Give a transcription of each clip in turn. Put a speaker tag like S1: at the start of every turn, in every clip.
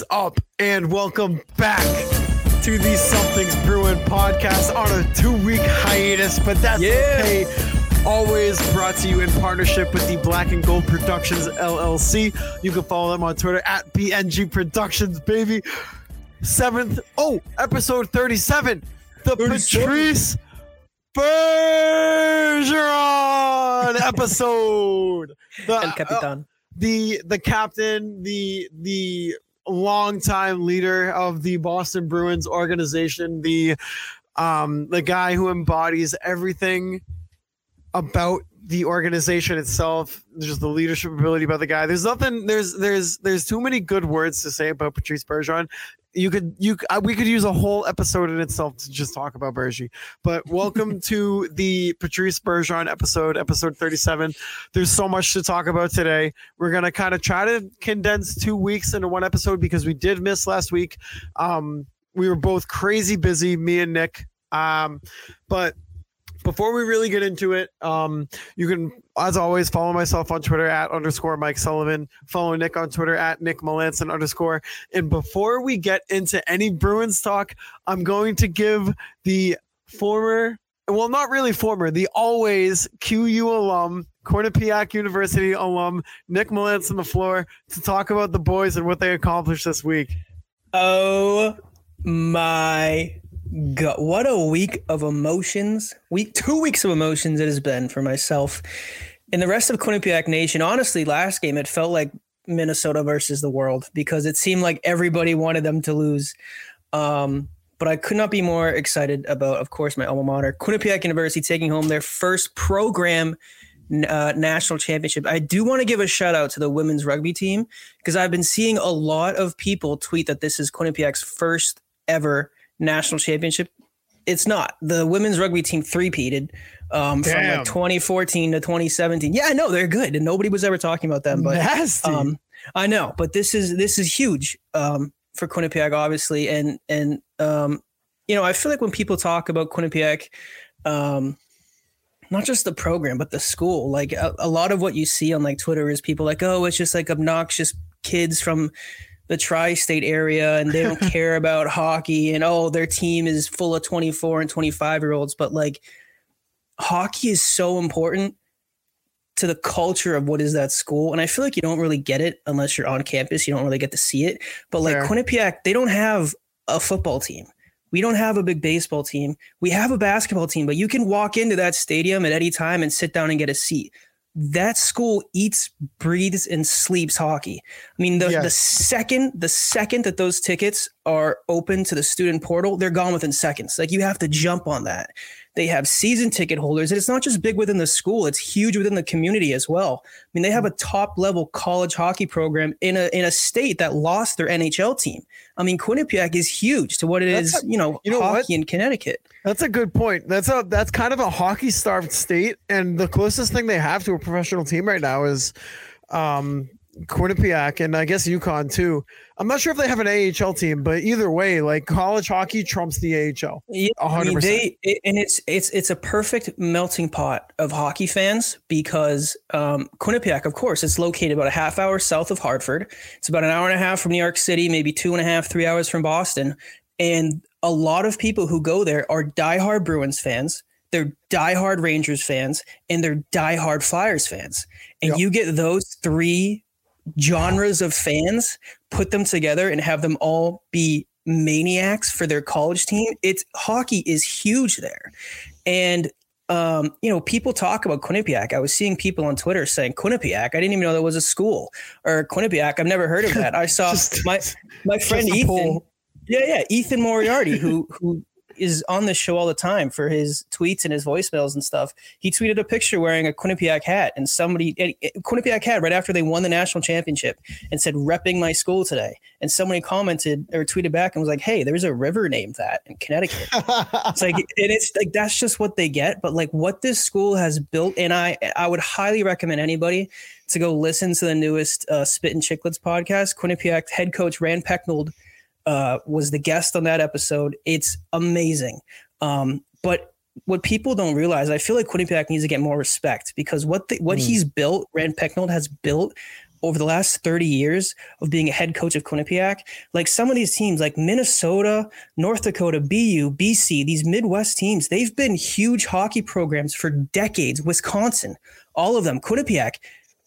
S1: What's up, and welcome back to the Something's Bruin podcast on a two week hiatus, but that's
S2: Yeah.
S1: okay. Always brought to you in partnership with the Black and Gold Productions LLC. You can follow them on Twitter at BNG Productions, baby. Seventh, oh, episode 37, the
S2: 37.
S1: Patrice Bergeron episode. The,
S2: El Capitan.
S1: Uh, the the captain, the the longtime leader of the Boston Bruins organization, the um the guy who embodies everything about the organization itself, just the leadership ability about the guy. There's nothing. There's there's there's too many good words to say about Patrice Bergeron. You could you uh, we could use a whole episode in itself to just talk about Bergie. But welcome to the Patrice Bergeron episode, episode 37. There's so much to talk about today. We're gonna kind of try to condense two weeks into one episode because we did miss last week. Um, we were both crazy busy, me and Nick. Um, but before we really get into it, um, you can, as always, follow myself on Twitter at underscore Mike Sullivan. Follow Nick on Twitter at Nick Melanson underscore. And before we get into any Bruins talk, I'm going to give the former, well, not really former, the always QU alum, Quinnipiac University alum, Nick Melanson the floor to talk about the boys and what they accomplished this week.
S2: Oh my god! What a week of emotions. Week two weeks of emotions it has been for myself and the rest of Quinnipiac Nation. Honestly, last game it felt like Minnesota versus the world because it seemed like everybody wanted them to lose. Um, but I could not be more excited about, of course, my alma mater, Quinnipiac University, taking home their first program uh, national championship. I do want to give a shout out to the women's rugby team because I've been seeing a lot of people tweet that this is Quinnipiac's first ever national championship. It's not. The women's rugby team three-peated um, from like 2014 to 2017. Yeah, I know they're good, and nobody was ever talking about them. But
S1: Nasty.
S2: um, I know, but this is this is huge um, for Quinnipiac, obviously, and and um, you know, I feel like when people talk about Quinnipiac, um, not just the program but the school, like a, a lot of what you see on like Twitter is people like, oh, it's just like obnoxious kids from the tri-state area and they don't care about hockey and oh their team is full of 24 and 25 year olds but like hockey is so important to the culture of what is that school. And I feel like you don't really get it unless you're on campus. You don't really get to see it. But like
S1: Fair.
S2: Quinnipiac, they don't have a football team. We don't have a big baseball team. We have a basketball team, but you can walk into that stadium at any time and sit down and get a seat. That school eats, breathes, and sleeps hockey. I mean, the, the second the second that those tickets are open to the student portal, they're gone within seconds. Like you have to jump on that. They have season ticket holders, and it's not just big within the school; it's huge within the community as well. I mean, they have a top level college hockey program in a in a state that lost their NHL team. I mean, Quinnipiac is huge to what it is,
S1: That's a-
S2: you know,
S1: you know what?
S2: hockey in Connecticut.
S1: That's a good point. That's a that's kind of a hockey starved state, and the closest thing they have to a professional team right now is um, Quinnipiac, and I guess UConn too. I'm not sure if they have an AHL team, but either way, like college hockey trumps the AHL.
S2: Yeah,
S1: A
S2: I
S1: hundred
S2: mean, they and it's it's it's a perfect melting pot of hockey fans because um, Quinnipiac, of course, it's located about a half hour south of Hartford. It's about an hour and a half from New York City, maybe two and a half, three hours from Boston, and a lot of people who go there are diehard Bruins fans. They're diehard Rangers fans and they're diehard Flyers fans. And
S1: Yep.
S2: you get those three genres of fans, put them together and have them all be maniacs for their college team. It's hockey is huge there. And um, you know, people talk about Quinnipiac. I was seeing people on Twitter saying Quinnipiac. I didn't even know there was a school or Quinnipiac. I've never heard of that. I saw
S1: Just-
S2: my my friend Ethan. Yeah, yeah. Ethan Moriarty, who who is on this show all the time for his tweets and his voicemails and stuff. He tweeted a picture wearing a Quinnipiac hat, and somebody Quinnipiac hat right after they won the national championship, and said "repping my school today." And somebody commented or tweeted back and was like, "Hey, there's a river named that in Connecticut." it's like and it's like that's just what they get. But like what this school has built, and I I would highly recommend anybody to go listen to the newest uh, Spit and Chicklets podcast. Quinnipiac head coach Rand Pecknold uh, was the guest on that episode. It's amazing. Um, but what people don't realize, I feel like Quinnipiac needs to get more respect because what the, what mm. he's built, Rand Pecknold has built over the last 30 years of being a head coach of Quinnipiac, like some of these teams like Minnesota, North Dakota, BU, BC, these Midwest teams, they've been huge hockey programs for decades. Wisconsin, all of them, Quinnipiac,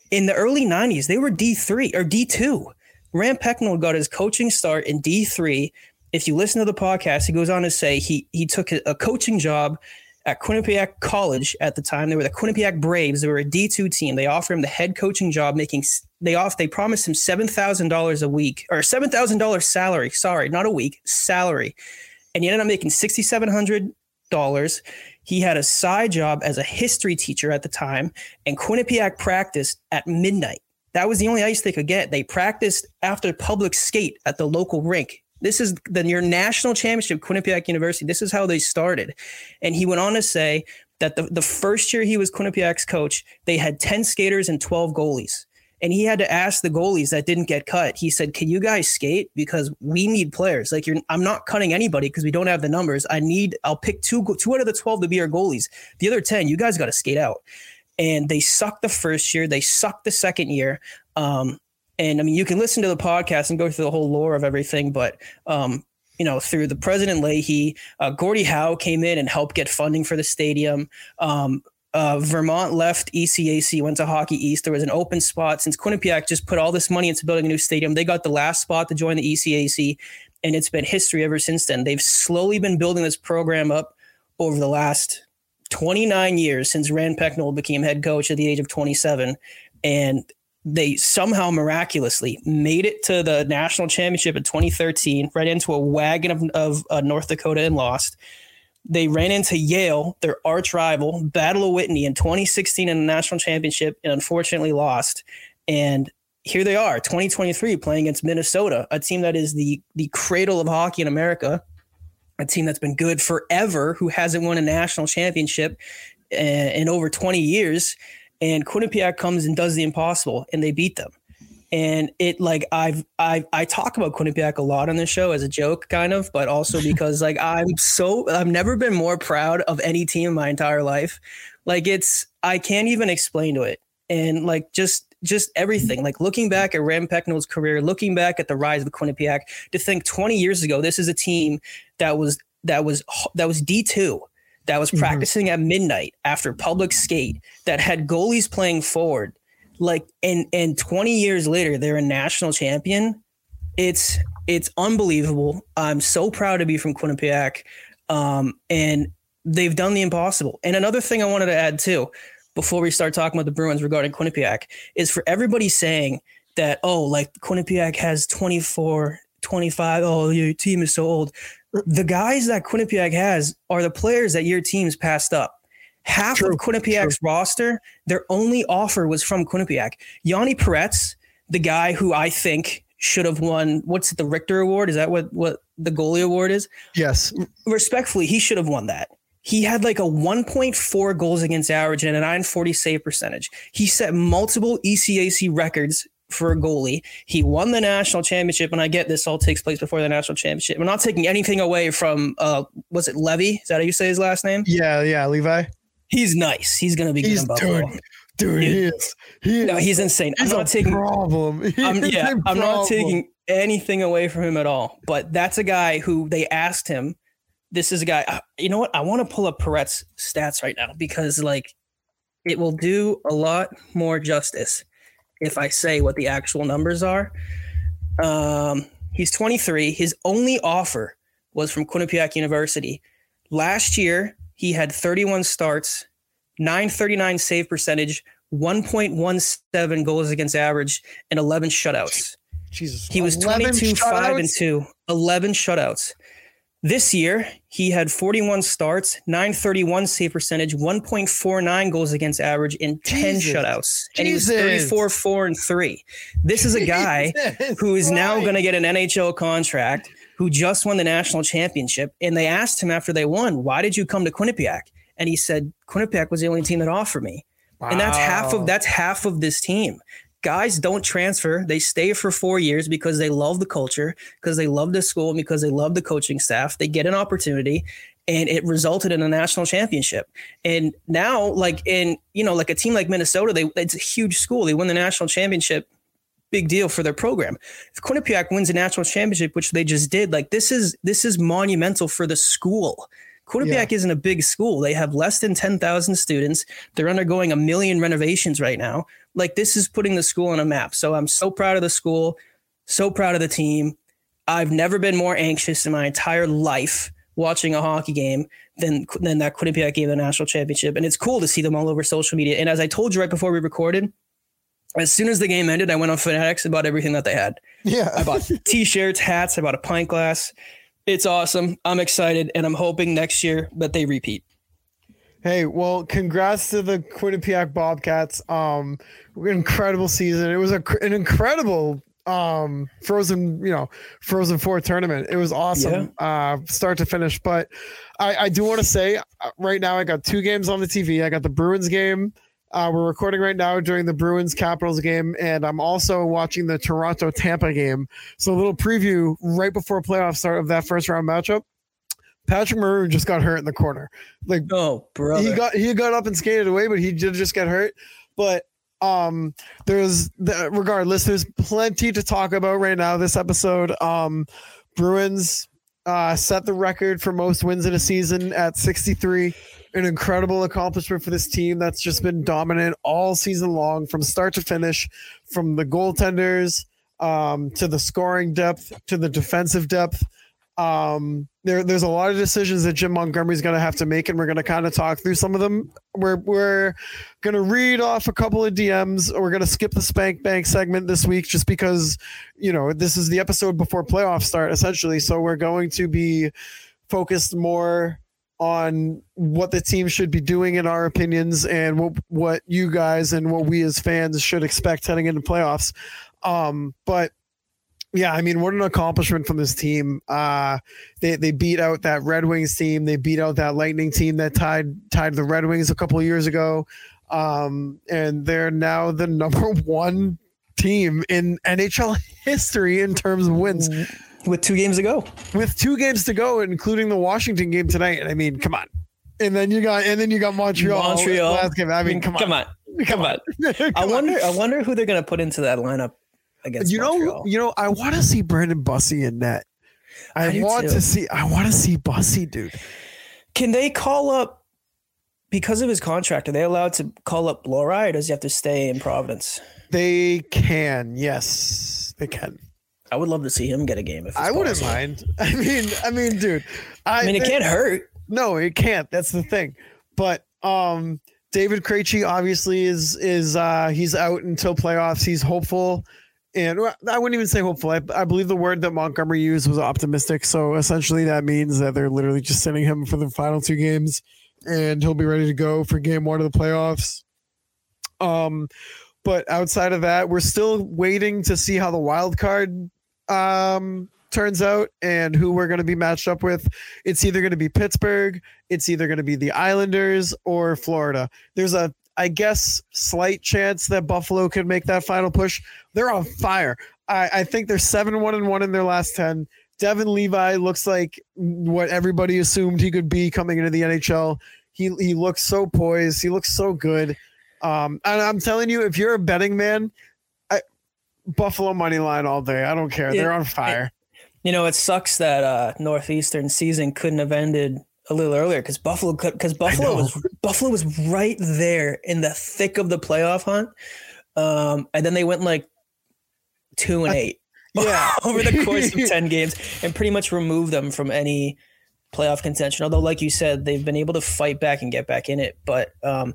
S2: in the early 90s, they were D3 or D2. Rand Pecknold got his coaching start in D3. If you listen to the podcast, he goes on to say he he took a coaching job at Quinnipiac College at the time. They were the Quinnipiac Braves. They were a D2 team. They offered him the head coaching job, making they off they promised him seven thousand dollars a week or seven thousand dollars salary. Sorry, not a week salary, and he ended up making sixty seven hundred dollars. He had a side job as a history teacher at the time, and Quinnipiac practiced at midnight. That was the only ice they could get. They practiced after public skate at the local rink. This is the your national championship, Quinnipiac University. This is how they started. And he went on to say that the, the first year he was Quinnipiac's coach, they had 10 skaters and 12 goalies. And he had to ask the goalies that didn't get cut. He said, "Can you guys skate? Because we need players. Like I'm not cutting anybody because we don't have the numbers. I need. I'll pick two, two out of the twelve to be our goalies. The other ten, you guys got to skate out." And they sucked the first year. They sucked the second year. Um, and I mean, you can listen to the podcast and go through the whole lore of everything, but um, you know, through the President Leahy, uh, Gordie Howe came in and helped get funding for the stadium. Um, uh, Vermont left ECAC, went to Hockey East. There was an open spot since Quinnipiac just put all this money into building a new stadium. They got the last spot to join the ECAC, and it's been history ever since then. They've slowly been building this program up over the last 29 years since Rand Pecknold became head coach at the age of 27. And they somehow miraculously made it to the national championship in 2013, right into a wagon of, of uh, North Dakota and lost. They ran into Yale, their arch rival, Battle of Whitney in 2016 in the national championship, and unfortunately lost. And here they are, 2023, playing against Minnesota, a team that is the the cradle of hockey in America a team that's been good forever, who hasn't won a national championship in, uh, in over 20 years. And Quinnipiac comes and does the impossible, and they beat them. And it like I've I I talk about Quinnipiac a lot on this show as a joke, kind of, but also because like I'm so I've never been more proud of any team in my entire life. Like it's I can't even explain to it. And like just just everything. Like looking back at Rand Pecknold's career, looking back at the rise of Quinnipiac, to think 20 years ago, this is a team that was that was that was D2 that was mm-hmm. practicing mm-hmm. at midnight after public skate that had goalies playing forward. Like and and 20 years later they're a national champion. It's it's unbelievable. I'm so proud to be from quinnipiac. Um, and they've done the impossible. And another thing i wanted to add too before we start talking about the bruins regarding quinnipiac is for everybody saying that oh like quinnipiac has 24 25 oh your team is so old the guys that Quinnipiac has are the players that your team's passed up. Half True. of Quinnipiac's True. roster, their only offer was from Quinnipiac. Yanni Perets, the guy who I think should have won what's it, the Richter Award? Is that what what the goalie award is?
S1: Yes.
S2: Respectfully, he should have won that. He had like a 1.4 goals against average and a 940 save percentage. He set multiple ECAC records for a goalie. He won the national championship, and I get this all takes place before the national championship. I'm not taking anything away from uh was it Levy? Is that how you say his last name?
S1: Yeah, yeah, Levi.
S2: He's nice. He's gonna be good he's, in
S1: Dude, dude, he is. He
S2: no, he's insane. He's I'm not taking
S1: problem.
S2: I'm, yeah, I'm not taking anything away from him at all. But that's a guy who they asked him. This is a guy. Uh, you know what? I want to pull up Perets stats right now because like it will do a lot more justice if I say what the actual numbers are. Um, he's 23. His only offer was from Quinnipiac University. Last year, he had 31 starts, 939 save percentage, 1.17 goals against average, and 11 shutouts.
S1: Jesus.
S2: He was
S1: 11
S2: 22, 5 and 2, 11 shutouts. This year, he had 41 starts, 931 save percentage, 1.49 goals against average, and 10
S1: Jesus.
S2: shutouts. And he was 34, 4 and 3. This is a guy
S1: Jesus
S2: who is now going to get an NHL contract, who just won the national championship. And they asked him after they won, why did you come to Quinnipiac? And he said, Quinnipiac was the only team that offered me. And that's half of that's half of this team. Guys don't transfer. They stay for four years because they love the culture, because they love the school, and because they love the coaching staff. They get an opportunity and it resulted in a national championship. And now, like in, you know, like a team like Minnesota, they it's a huge school. They win the national championship. Big deal for their program. If Quinnipiac wins a national championship, which they just did, like this is this is monumental for the school. Quinnipiac isn't a big school. They have less than 10,000 students. They're undergoing a million renovations right now. Like this is putting the school on a map. So I'm so proud of the school, so proud of the team. I've never been more anxious in my entire life watching a hockey game than than that Quinnipiac game, the national championship. And it's cool to see them all over social media. And as I told you right before we recorded, as soon as the game ended, I went on Fanatics and bought everything that they had.
S1: Yeah.
S2: I bought t-shirts, hats, I bought a pint glass. It's awesome. I'm excited and I'm hoping next year that they repeat.
S1: Hey, well, congrats to the Quinnipiac Bobcats. Um, incredible season. It was a, an incredible um frozen you know frozen four tournament it was awesome uh start to finish but i i do want to say uh, right now i got two games on the tv i got the bruins game uh we're recording right now during the bruins capitals game and i'm also watching the toronto tampa game so a little preview right before playoff start of that first round matchup patrick maroon just got hurt in the corner like
S2: Oh, brother.
S1: he got he got up and skated away, but he did just get hurt. But um, there's the, regardless, there's plenty to talk about right now. This episode, um, Bruins uh, set the record for most wins in a season at 63. An incredible accomplishment for this team that's just been dominant all season long, from start to finish, from the goaltenders um, to the scoring depth to the defensive depth. Um there there's a lot of decisions that Jim Montgomery's going to have to make and we're going to kind of talk through some of them. We're we're going to read off a couple of DMs we're going to skip the spank bank segment this week just because you know this is the episode before playoffs start essentially. So we're going to be focused more on what the team should be doing in our opinions and what what you guys and what we as fans should expect heading into playoffs um but yeah, I mean, what an accomplishment from this team. Uh, they they beat out that Red Wings team. They beat out that Lightning team that tied tied the Red Wings a couple years ago, um, and they're now the number one team in NHL history in terms of wins,
S2: with two games to go.
S1: with two games to go, including the Washington game tonight. I mean, come on. And then you got and then you got Montreal.
S2: Montreal.
S1: last game. I mean, come on,
S2: Come on. Come on.
S1: Come
S2: I
S1: on.
S2: wonder I wonder who they're gonna put into that lineup against
S1: you know,
S2: Montreal.
S1: you know, I want to see Brandon Bussi in net. I,
S2: I
S1: want
S2: too.
S1: to see. I want to see Bussi, dude.
S2: Can they call up because of his contract, are they allowed to call up Blori or does he have to stay in Providence?
S1: They can, yes, they can.
S2: I would love to see him get a game if
S1: I wouldn't
S2: possible.
S1: mind. I mean, I mean, dude. I,
S2: I mean, it can't hurt.
S1: No, it can't. That's the thing. But um, David Krejci obviously is is uh, he's out until playoffs. He's hopeful, and well, I wouldn't even say hopeful. I, I believe the word that Montgomery used was optimistic. So essentially, that means that they're literally just sending him for the final two games, and he'll be ready to go for game one of the playoffs. Um, but outside of that, we're still waiting to see how the wild card um turns out and who we're going to be matched up with. It's either going to be Pittsburgh, it's either going to be the Islanders or Florida. There's a I guess slight chance that Buffalo could make that final push. They're on fire. I, I think they're seven one and one in their last ten. Devon Levi looks like what everybody assumed he could be coming into the NHL. He he looks so poised. He looks so good. Um, and I'm telling you, if you're a betting man, Buffalo money line all day. I don't care.
S2: Yeah.
S1: They're on fire.
S2: You know, it sucks that uh, Northeastern season couldn't have ended a little earlier because Buffalo could because Buffalo was Buffalo was right there in the thick of the playoff hunt, um, and then they went like two and eight
S1: Yeah.
S2: over the course of ten games and pretty much removed them from any playoff contention. Although, like you said, they've been able to fight back and get back in it. But um,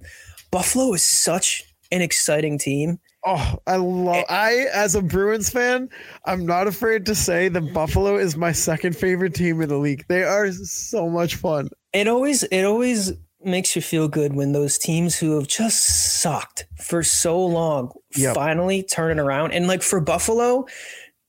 S2: Buffalo is such an exciting team,
S1: Oh, I love. Eh. I as a Bruins fan, I'm not afraid to say that Buffalo is my second favorite team in the league. They are so much fun.
S2: It always it always makes you feel good when those teams who have just sucked for so long
S1: Yep.
S2: finally turn it around. And like for Buffalo,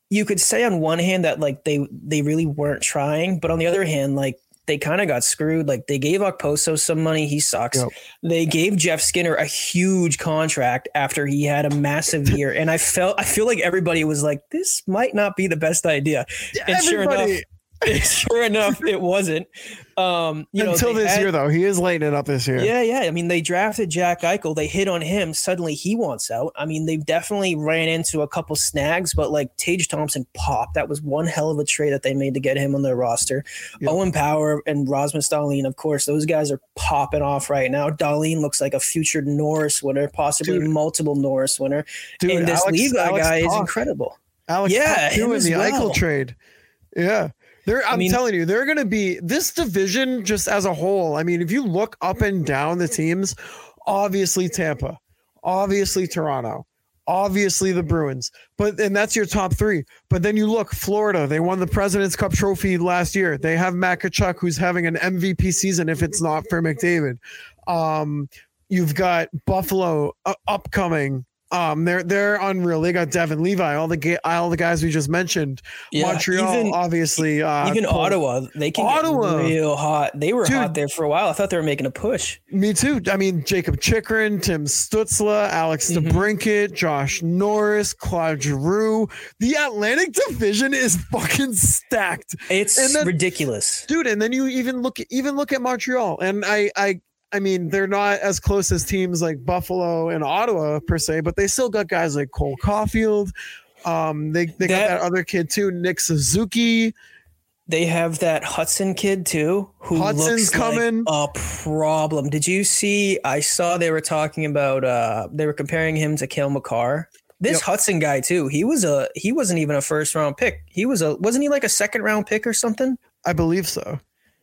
S2: you could say on one hand that like they they really weren't trying, but on the other hand, like they kind of got screwed. Like they gave Okposo some money, he sucks.
S1: Yep.
S2: They gave Jeff Skinner a huge contract after he had a massive year, and I felt I feel like everybody was like, this might not be the best idea. And sure enough,
S1: Everybody,
S2: sure enough, it wasn't. Um, you know,
S1: until this
S2: had-
S1: year though, he is lighting it up this year.
S2: yeah, yeah. I mean, they drafted Jack Eichel. They hit on him. Suddenly, he wants out. I mean, they've definitely ran into a couple snags, but like Tage Thompson popped. That was one hell of a trade that they made to get him on their roster.
S1: Yep.
S2: Owen Power and Rasmus Dahlin, of course, those guys are popping off right now. Dahlin looks like a future Norris winner, possibly
S1: Dude.
S2: multiple Norris winner.
S1: Dude,
S2: and this
S1: Alex-
S2: Levi
S1: Alex
S2: guy is incredible.
S1: Alex
S2: Yeah,
S1: Tuch, too in the
S2: well.
S1: Eichel trade. Yeah. They're, I'm
S2: mean-
S1: telling you, they're going to be this division just as a whole. I mean, if you look up and down the teams, obviously Tampa, obviously Toronto, obviously the Bruins, but and that's your top three. But then you look, Florida, they won the President's Cup trophy last year. They have Matt Tkachuk, who's having an MVP season if it's not for McDavid. Um, you've got Buffalo uh, upcoming. Um, they're they're unreal. They got Devon Levi, all the ga- all the guys we just mentioned. Montreal,
S2: even,
S1: obviously. Uh,
S2: even Ottawa, they can
S1: Ottawa.
S2: get real hot. They were
S1: Dude.
S2: hot there for a while. I thought they were making a push.
S1: Me too. I mean, Jacob Chychrun, Tim Stützle, Alex
S2: Mhm.
S1: DeBrincat, Josh Norris, Claude Giroux. The Atlantic Division is fucking stacked,
S2: It's
S1: then-
S2: ridiculous.
S1: dude. And then you even look even look at Montreal, and I I. I mean, they're not as close as teams like Buffalo and Ottawa per se, but they still got guys like Cole Caufield. Um, they they got
S2: That-
S1: that other kid too, Nick Suzuki.
S2: They have that Hutson kid too, who
S1: Hutson's
S2: looks
S1: coming.
S2: like a problem. Did you see? I saw they were talking about. uh They were comparing him to Cale Makar. This
S1: Yep.
S2: Hutson guy too. He was a. He wasn't even a first round pick. He was a. Wasn't he like a second round pick or something?
S1: I believe so.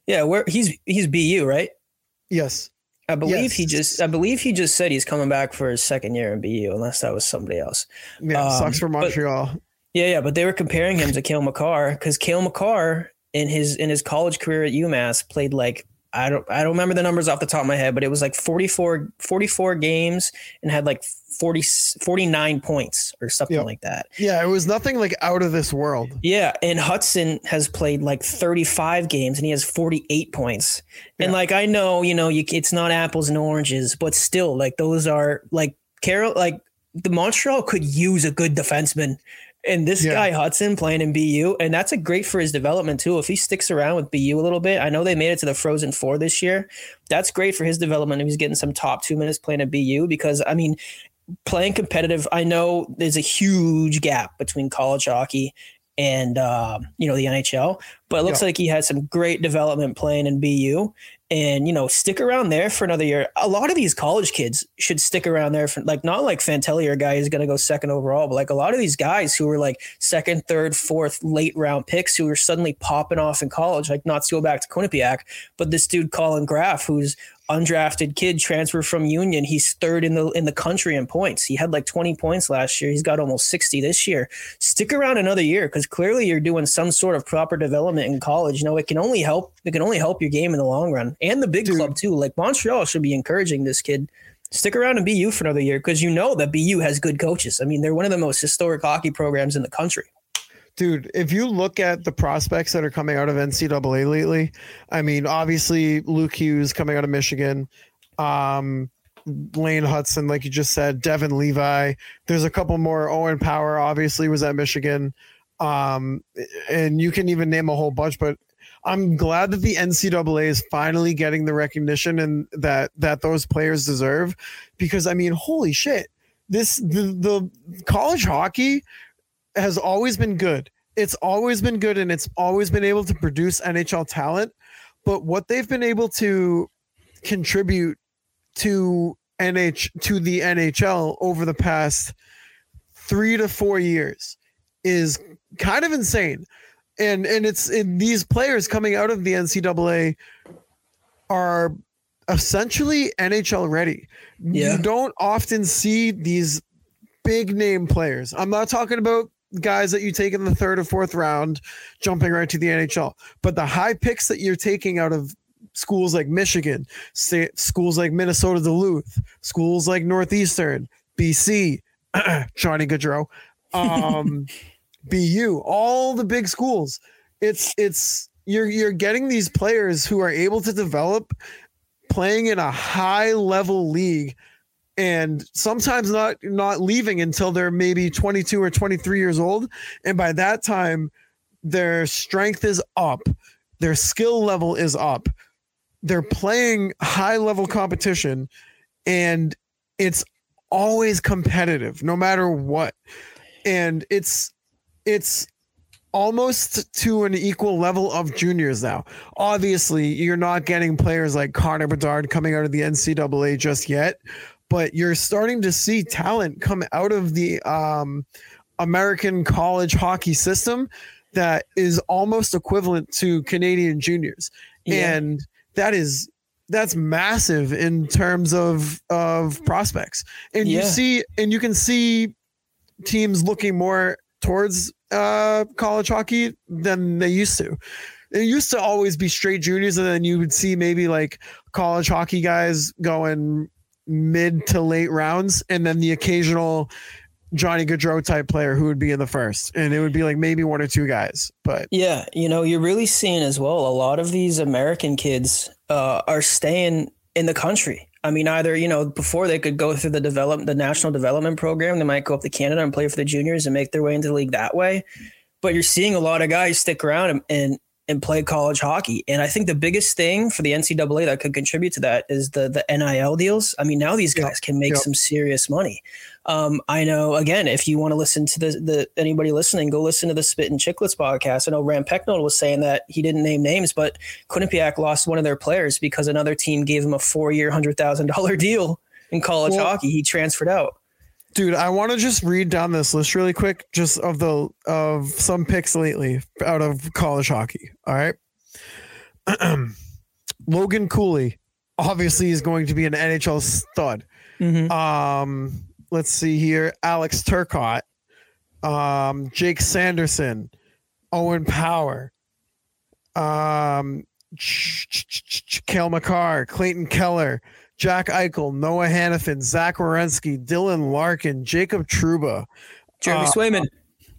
S2: Yeah, where he's he's BU right.
S1: Yes.
S2: I believe he just. I believe he just said he's coming back for his second year in BU, unless that was somebody else.
S1: Yeah.
S2: Um,
S1: sucks for
S2: but-
S1: Montreal.
S2: Yeah, yeah, but they were comparing him to Cale Makar because Cale Makar in his in his college career at UMass played like I don't I don't remember the numbers off the top of my head, but it was like 44, 44 games and had like 40, 49 points or something
S1: Yep.
S2: like that.
S1: Yeah, it was nothing like out of this world.
S2: Yeah, and Hutson has played like 35 games and he has 48 points. And like I know, you know, you it's not apples and oranges, but still like those are like Carol like the Montreal could use a good defenseman. And this
S1: Yeah.
S2: guy Hutson playing in BU, and that's a great for his development too. If he sticks around with BU a little bit, I know they made it to the Frozen Four this year. That's great for his development. If he's getting some top two minutes playing at BU, because I mean, playing competitive, I know there's a huge gap between college hockey and um, you know the NHL, but it looks
S1: Yeah.
S2: like he had some great development playing in BU. And you know, stick around there for another year. A lot of these college kids should stick around there for like not like Fantilli, a guy who's going to go second overall, but like a lot of these guys who were like second, third, fourth, late round picks who are suddenly popping off in college. Like not to go back to Quinnipiac, but this dude Collin Graf, who's undrafted kid transfer from Union. He's third in the in the country in points. He had like 20 points last year. He's got almost 60 this year. Stick around another year because clearly you're doing some sort of proper development in college. You know, it can only help it can only help your game in the long run. And the big
S1: Dude.
S2: club too. Like Montreal should be encouraging this kid. Stick around and BU for another year because you know that BU has good coaches. I mean, they're one of the most historic hockey programs in the country.
S1: Dude, if you look at the prospects that are coming out of NCAA lately, I mean, obviously Luke Hughes coming out of Michigan, um, Lane Hutson, like you just said, Devon Levi. There's a couple more. Owen Power obviously was at Michigan, um, and you can even name a whole bunch. But I'm glad that the NCAA is finally getting the recognition and that that those players deserve, because I mean, holy shit, this the the college hockey has always been good. It's always been good and it's always been able to produce NHL talent. But what they've been able to contribute to NH to the NHL over the past three to four years is kind of insane. And and it's and these players coming out of the NCAA are essentially NHL ready.
S2: Yeah.
S1: You don't often see these big name players. I'm not talking about guys that you take in the third or fourth round, jumping right to the NHL, but the high picks that you're taking out of schools like Michigan, schools like Minnesota Duluth, schools like Northeastern, BC, Johnny Gaudreau, um, BU, all the big schools. It's it's you're you're getting these players who are able to develop playing in a high level league and sometimes not not leaving until they're maybe 22 or 23 years old. And by that time their strength is up. Their skill level is up. They're playing high level competition and it's always competitive no matter what. And it's it's almost to an equal level of juniors now. Obviously, you're not getting players like Connor Bedard coming out of the NCAA just yet, but you're starting to see talent come out of the um, American college hockey system that is almost equivalent to Canadian juniors. Yeah. And that is that's massive in terms of of prospects. And yeah. you see and you can see teams looking more towards uh, college hockey than they used to. It used to always be straight juniors, and then you would see maybe like college hockey guys going mid to late rounds, and then the occasional Johnny Gaudreau type player who would be in the first, and it would be like maybe one or two guys. But
S2: yeah, you know, you're really seeing as well. A lot of these American kids uh, are staying in the country. I mean, either you know before they could go through the develop the national development program, they might go up to Canada and play for the juniors and make their way into the league that way. But you're seeing a lot of guys stick around and, and and play college hockey. And I think the biggest thing for the NCAA that could contribute to that is the the NIL deals. I mean, now these guys yep. can make yep. some serious money. Um, I know again, if you want to listen to the the anybody listening, go listen to the Spit and Chicklets podcast. I know Rand Pecknold was saying that he didn't name names, but Quinnipiac lost one of their players because another team gave him a four year, hundred thousand dollar deal in college well, hockey. He transferred out.
S1: Dude, I want to just read down this list really quick, just of the of some picks lately out of college hockey. All right. Logan Cooley, obviously, is going to be an NHL stud. Mm-hmm. Um, let's see here. Alex Turcotte, um, Jake Sanderson, Owen Power, um, Cale Makar, Clayton Keller, Jack Eichel, Noah Hanifin, Zach Werenski, Dylan Larkin, Jacob Trouba,
S2: Jeremy uh, Swayman,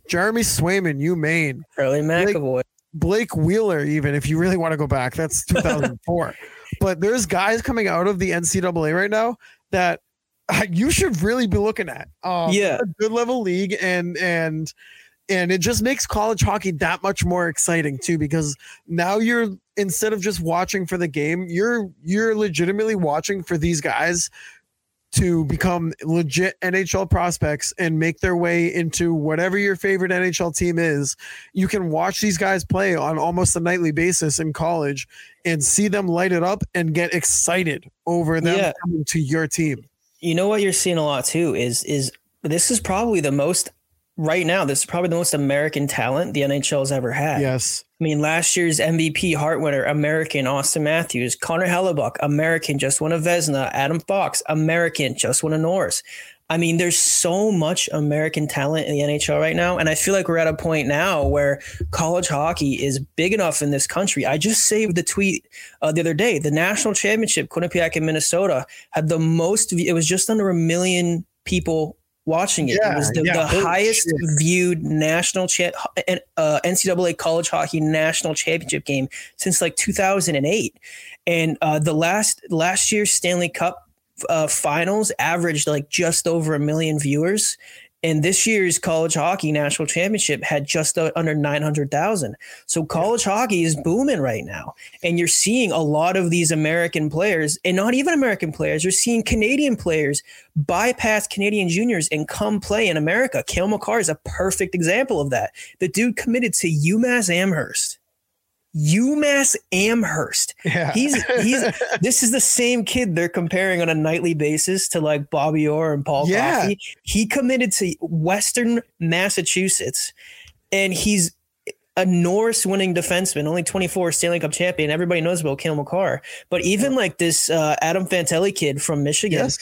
S1: Jeremy Swayman, you main,
S2: Charlie McAvoy,
S1: Blake, Blake Wheeler, even if you really want to go back, that's 2004. but there's guys coming out of the NCAA right now that you should really be looking at.
S2: Um, yeah,
S1: good level league, and and and it just makes college hockey that much more exciting too because now you're instead of just watching for the game you're you're legitimately watching for these guys to become legit NHL prospects and make their way into whatever your favorite NHL team is. You can watch these guys play on almost a nightly basis in college and see them light it up and get excited over them yeah. coming to your team.
S2: You know what you're seeing a lot too is is this is probably the most right now, this is probably the most American talent the NHL has ever had.
S1: Yes.
S2: I mean, last year's MVP Hart winner, American Auston Matthews, Connor Hellebuyck, American, just won a Vezina, Adam Fox, American, just won a Norris. I mean, there's so much American talent in the NHL right now. And I feel like we're at a point now where college hockey is big enough in this country. I just saved the tweet uh, the other day. The national championship, Quinnipiac in Minnesota, had the most, it was just under a million people watching it. Yeah, it was the, yeah, the highest shit. viewed national cha- uh, NCAA college hockey national championship game since like 2008. And uh, the last last year's Stanley Cup uh, finals averaged like just over a million viewers. And this year's college hockey national championship had just under 900,000. So college hockey is booming right now. And you're seeing a lot of these American players, and not even American players, you're seeing Canadian players bypass Canadian juniors and come play in America. Cale Makar is a perfect example of that. The dude committed to UMass Amherst. UMass Amherst. Yeah. He's he's this is the same kid they're comparing on a nightly basis to like Bobby Orr and Paul yeah. Coffey. He committed to Western Massachusetts and he's a Norris winning defenseman, only 24 Stanley Cup champion. Everybody knows about Cale Makar. But even like this uh, Adam Fantilli kid from Michigan, yes.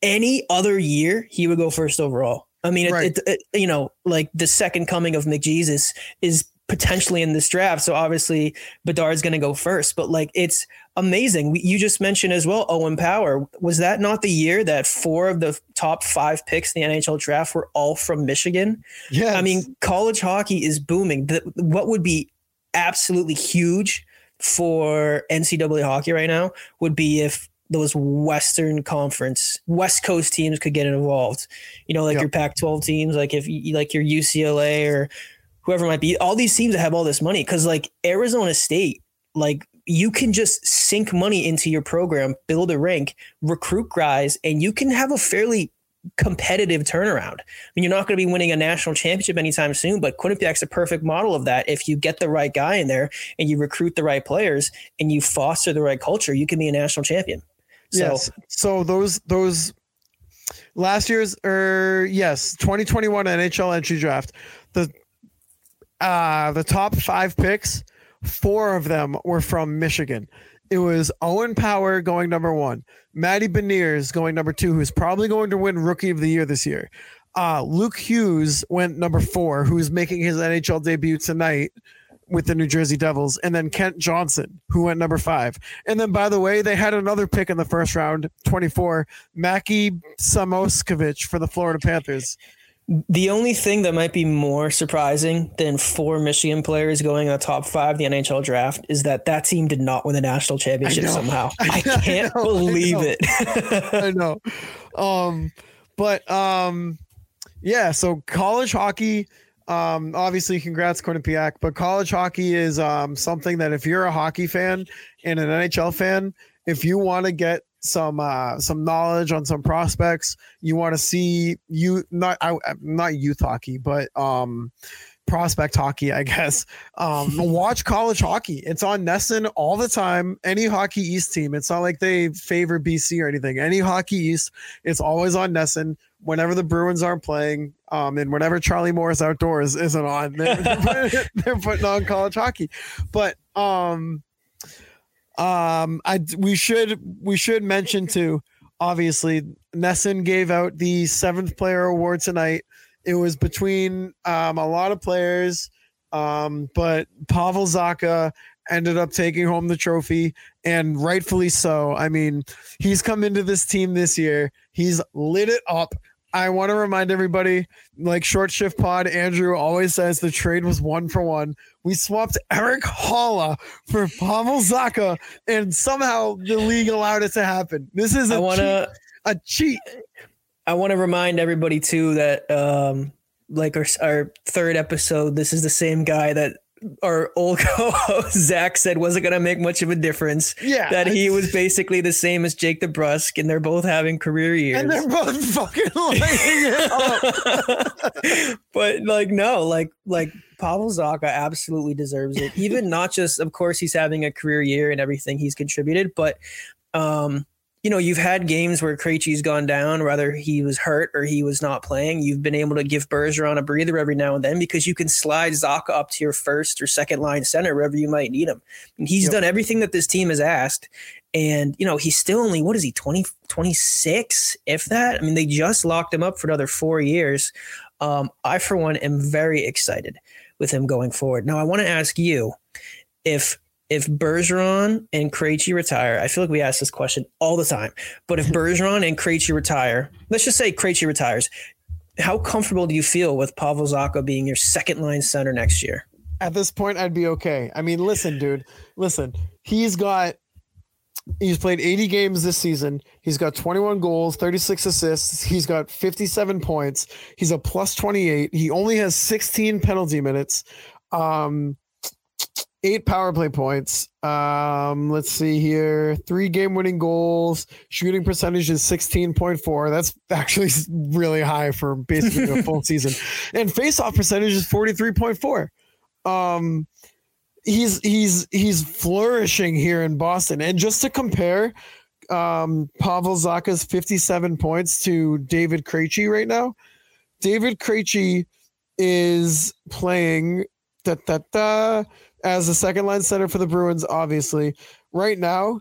S2: any other year, he would go first overall. I mean, it,
S1: Right.
S2: it, it, you know, like the second coming of McJesus is potentially in this draft. So obviously Bedard's going to go first, but like it's amazing. We- You just mentioned as well, Owen Power. Was that not the year that four of the top five picks in the NHL draft were all from Michigan?
S1: Yeah.
S2: I mean, college hockey is booming. The, what would be absolutely huge for NCAA hockey right now would be if those Western Conference, West Coast teams could get involved. You know, like
S1: Yep.
S2: your Pac-12 teams, like if you like your UCLA or whoever might be, all these teams that have all this money. Because like Arizona State, like you can just sink money into your program, build a rank, recruit guys, and you can have a fairly competitive turnaround. I mean, you're not going to be winning a national championship anytime soon, but Quinnipiac's a perfect model of that. If you get the right guy in there and you recruit the right players and you foster the right culture, you can be a national champion. So
S1: yes. So those those last year's or yes, 2021 NHL entry draft. The uh the top 5 picks, four of them were from Michigan. It was Owen Power going number 1, Matty Beniers going number 2 who's probably going to win rookie of the year this year. Uh Luke Hughes went number 4 who's making his NHL debut tonight with the New Jersey Devils, and then Kent Johnson, who went number five. And then, by the way, they had another pick in the first round, 24, Mackie Samoskevich for the Florida Panthers.
S2: The only thing that might be more surprising than four Michigan players going in the top five of the NHL draft is that that team did not win the national championship
S1: know.
S2: somehow. I,
S1: I
S2: can't
S1: know, I
S2: believe
S1: know.
S2: it.
S1: I know. Um, but um, yeah, so college hockey. Um, obviously, congrats, Quinnipiac. But college hockey is um, something that if you're a hockey fan and an NHL fan, if you want to get some uh, some knowledge on some prospects, you want to see you not I, not youth hockey, but um, prospect hockey, I guess. Um, watch college hockey. It's on NESN all the time. Any Hockey East team. It's not like they favor BC or anything. Any Hockey East, it's always on NESN. Whenever the Bruins aren't playing, um, and whenever Charlie Morris Outdoors isn't on, they're, they're putting on college hockey. But um, um, I we should we should mention too. Obviously, NESN gave out the seventh player award tonight. It was between um, a lot of players, um, but Pavel Zacha ended up taking home the trophy, and rightfully so. I mean, he's come into this team this year. He's lit it up. I want to remind everybody, like short shift pod, Andrew always says the trade was one for one. We swapped Eric Haula for Pavel Zacha, and somehow the league allowed it to happen. This is a
S2: I want to.
S1: cheat, a cheat.
S2: I want to remind everybody too that um like our our third episode, this is the same guy that our old co-host Zach said wasn't going to make much of a difference.
S1: Yeah,
S2: That he was basically the same as Jake DeBrusk, and they're both having career years.
S1: and they're both fucking lighting it up.
S2: but like no, like like Pavel Zacha absolutely deserves it. Even not just, of course, he's having a career year and everything he's contributed, but um, you know, you've had games where Krejci's gone down, whether he was hurt or he was not playing. You've been able to give Bergeron a breather every now and then because you can slide Zacha up to your first or second line center wherever you might need him. And he's
S1: Yep.
S2: done everything that this team has asked. And, you know, he's still only, what is he, 20, 26, if that? I mean, they just locked him up for another four years. Um, I, for one, am very excited with him going forward. Now, I want to ask you if if Bergeron and Krejci retire, I feel like we ask this question all the time. But if Bergeron and Krejci retire, let's just say Krejci retires, how comfortable do you feel with Pavel Zacha being your second line center next year?
S1: At this point, I'd be okay. I mean, listen, dude, listen. He's got he's played 80 games this season. He's got 21 goals, 36 assists. He's got 57 points. He's a plus 28. He only has 16 penalty minutes. Um eight power play points. Um let's see here. Three game winning goals. Shooting percentage is 16.4. That's actually really high for basically a full season. And face off percentage is 43.4 um he's he's he's flourishing here in Boston. And just to compare um Pavel Zacha's 57 points to David Krejci right now. David Krejci is playing da, da, da, as a second line center for the Bruins obviously. Right now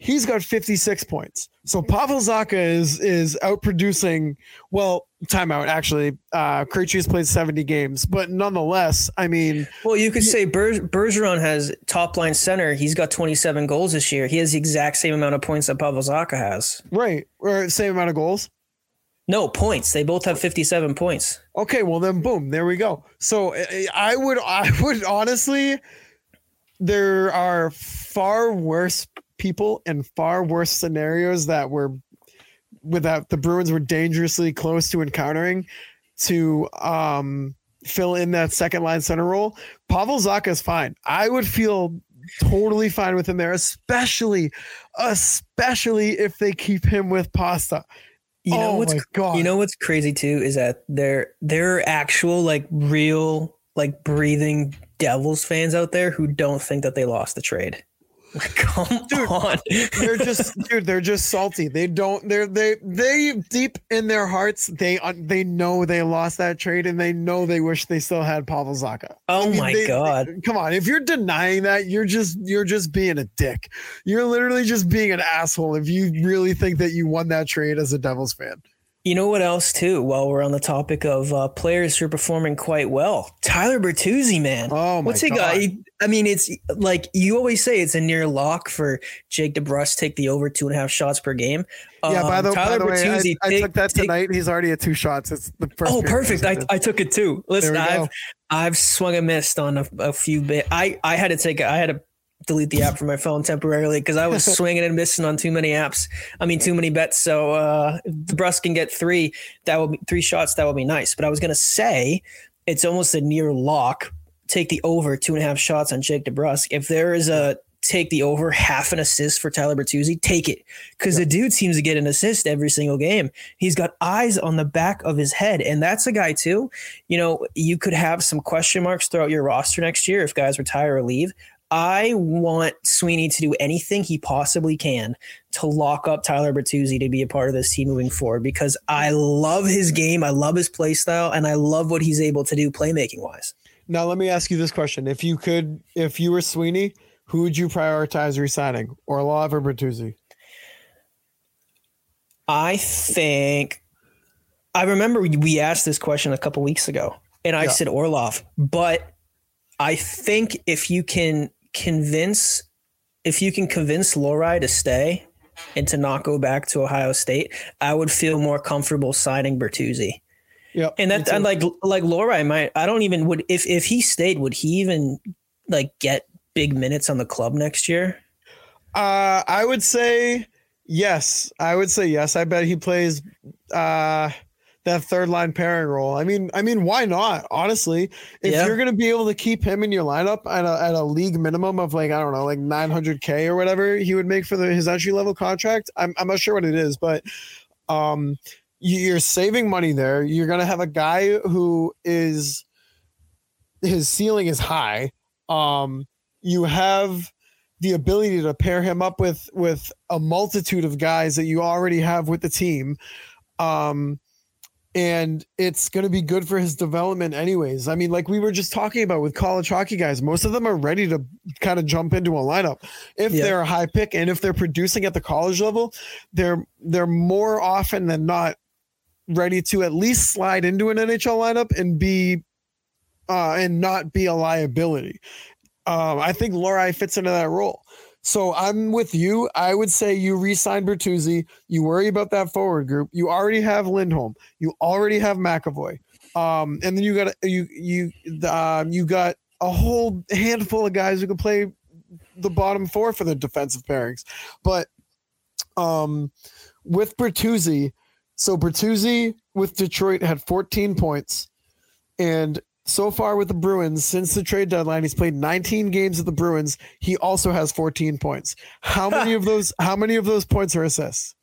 S1: he's got 56 points. So Pavel Zacha is is outproducing. Well, timeout. Actually, uh, Krejci has played 70 games, but nonetheless, I mean,
S2: Well, you could say Ber- Bergeron has top line center. He's got 27 goals this year. He has the exact same amount of points that Pavel Zacha has.
S1: right, or same amount of goals.
S2: No points. They both have 57 points.
S1: Okay, well then, boom, there we go. So I- would, I would honestly, there are far worse people and far worse scenarios that were, without the Bruins were dangerously close to encountering, to um fill in that second line center role. Pavel Zacha is fine. I would feel totally fine with him there, especially, especially if they keep him with Pasta.
S2: You know
S1: oh
S2: what's
S1: my god!
S2: you know what's crazy too is that there there are actual like real like breathing Devils fans out there who don't think that they lost the trade. Come
S1: Dude,
S2: on.
S1: they're just dude they're just salty they don't they're they they deep in their hearts they uh, they know they lost that trade and they know they wish they still had Pavel Zacha.
S2: Oh
S1: I mean,
S2: my
S1: they-
S2: god.
S1: they- come on if you're denying that you're just you're just being a dick you're literally just being an asshole if you really think that you won that trade as a devils fan
S2: You know what else too? While we're on the topic of uh, players who are performing quite well, Tyler Bertuzzi, man.
S1: oh my
S2: What's he
S1: god
S2: got? He- I mean, it's like you always say, it's a near lock for Jake DeBrusk to take the over two and a half shots per game.
S1: yeah by
S2: Um,
S1: the, by the way
S2: Bertuzzi,
S1: I, I
S2: take-
S1: took that
S2: take-
S1: tonight he's already at two shots it's the first
S2: Oh, perfect! I, I took it too. Listen,
S1: There we go.
S2: I've I've swung a missed on a, a few bit. I I had to take I had to delete the app from my phone temporarily because I was swinging and missing on too many apps. I mean, too many bets. So uh, if DeBrusk can get three, that will be three shots. That would be nice. But I was gonna say it's almost a near lock. Take the over two and a half shots on Jake DeBrusk. If there is a take the over half an assist for Tyler Bertuzzi, take it because the dude seems to get an assist every single game. He's got eyes on the back of his head, and that's a guy too. You know, you could have some question marks throughout your roster next year if guys retire or leave. I want Sweeney to do anything he possibly can to lock up Tyler Bertuzzi to be a part of this team moving forward because I love his game, I love his play style, and I love what he's able to do playmaking wise.
S1: now let me ask you this question if you could if you were Sweeney who would you prioritize resigning Orlov or Bertuzzi
S2: I think I remember we- asked this question a couple weeks ago, and I
S1: Yeah.
S2: said Orlov. But I think if you can convince, if you can convince Lohrei to stay and to not go back to Ohio State, I would feel more comfortable signing Bertuzzi.
S1: Yeah,
S2: And that and like like Lohrei might I don't even would if if he stayed would he even like get big minutes on the club next year?
S1: Uh, I would say yes. I would say yes. I bet he plays uh, that third line pairing role. I mean, I mean, why not? Honestly, if
S2: Yeah.
S1: you're gonna be able to keep him in your lineup at a, at a league minimum of like I don't know, like 900k or whatever he would make for the, his entry level contract. I'm I'm not sure what it is, but um, you- you're saving money there. You're gonna have a guy who is his ceiling is high. Um, you have the ability to pair him up with with a multitude of guys that you already have with the team um and it's going to be good for his development anyways i mean like we were just talking about with college hockey guys most of them are ready to kind of jump into a lineup if
S2: Yeah.
S1: they're a high pick and if they're producing at the college level they're they're more often than not ready to at least slide into an nhl lineup and be uh and not be a liability um, I think Lohrei fits into that role. So I'm with you. I would say you re-sign Bertuzzi. You worry about that forward group. You already have Lindholm. You already have McAvoy. Um, and then you got you you um, you got a whole handful of guys who can play the bottom four for the defensive pairings. But um, with Bertuzzi, so Bertuzzi with Detroit had 14 points, and so far with the Bruins since the trade deadline, he's played 19 games with the Bruins. He also has 14 points. How many of those? How many of those points are assists?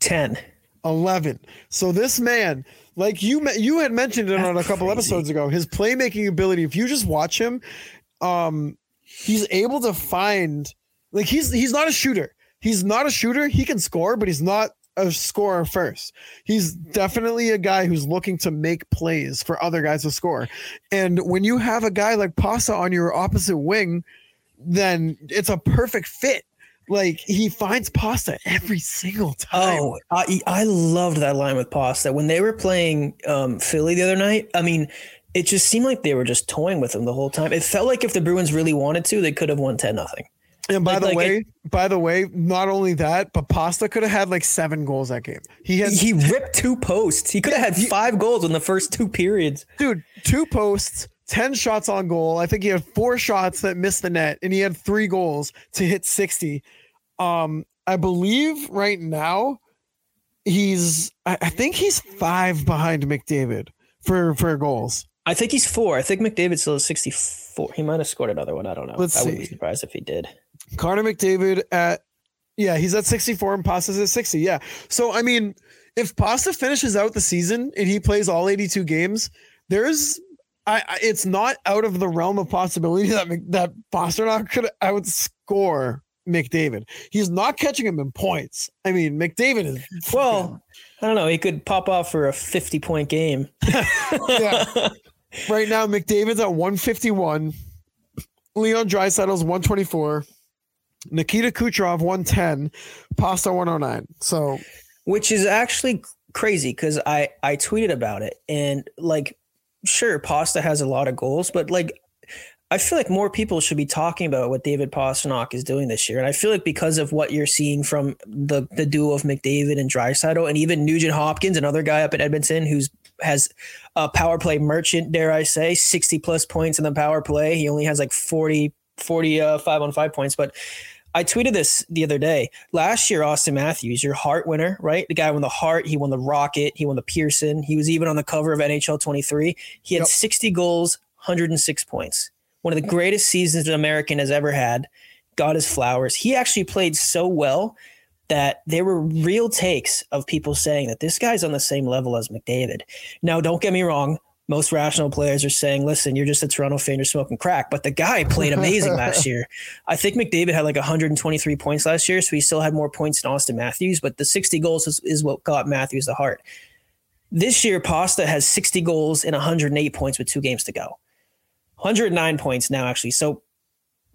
S2: 10.
S1: 11. So this man, like you, you had mentioned it on a couple
S2: crazy.
S1: episodes ago, his playmaking ability. If you just watch him, um, he's able to find like he's he's not a shooter. He's not a shooter. He can score, but he's not a scorer first. He's definitely a guy who's looking to make plays for other guys to score. And when you have a guy like Pasa on your opposite wing, then it's a perfect fit. Like he finds pasta every single time.
S2: Oh, I I loved that line with Pasta when they were playing um, Philly the other night. I mean, it just seemed like they were just toying with him the whole time. It felt like if the Bruins really wanted to, they could have won ten nothing.
S1: And by
S2: Like-
S1: the
S2: like
S1: way, by the way, not only that, but Pasta could have had like seven goals that game. He had
S2: He ripped two posts. He could have had five goals in the first two periods.
S1: dude, two posts, 10 shots on goal. I think he had four shots that missed the net, and he had three goals to hit 60. Um, I believe right now he's I, I think he's five behind McDavid for for goals.
S2: I think he's four. I think McDavid still has sixty four. He might have scored another one. I don't know.
S1: Let's
S2: I wouldn't be surprised if he did.
S1: Connor McDavid at yeah, he's at 64 and Pasta's at 60. Yeah. So I mean, if Pasta finishes out the season and he plays all 82 games, there's I, I it's not out of the realm of possibility that that Pastrnak could outscore McDavid. He's not catching him in points. I mean, McDavid is
S2: Well, I don't know. He could pop off for a fifty point game.
S1: yeah. right now McDavid's at 151. Leon Draisaitl's 124. Nikita Kucherov 110. Pasta 109. So
S2: which is actually crazy because I I tweeted about it and like sure Pasta has a lot of goals, but like I feel like more people should be talking about what David Pastrnak is doing this year, and I feel like because of what you're seeing from the the duo of McDavid and Draisaitl, and even Nugent Hopkins, another guy up at Edmonton who's has a power play merchant, dare I say, 60 plus points in the power play. He only has like 40, 40 uh, on five points, but I tweeted this the other day. Last year, Auston Matthews, your Hart winner, right? The guy won the Hart. he won the Rocket, he won the Pearson. He was even on the cover of NHL 23. He had
S1: Yep.
S2: 60 goals, 106 points. One of the greatest seasons an American has ever had. Got his flowers. He actually played so well that there were real takes of people saying that this guy's on the same level as McDavid. Now, don't get me wrong. Most rational players are saying, listen, you're just a Toronto fan, you're smoking crack. But the guy played amazing last year. I think McDavid had like 123 points last year, so he still had more points than Auston Matthews, but the 60 goals is, is what got Matthews the Hart. This year, Pasta has 60 goals and 108 points with two games to go. 109 points now, actually. So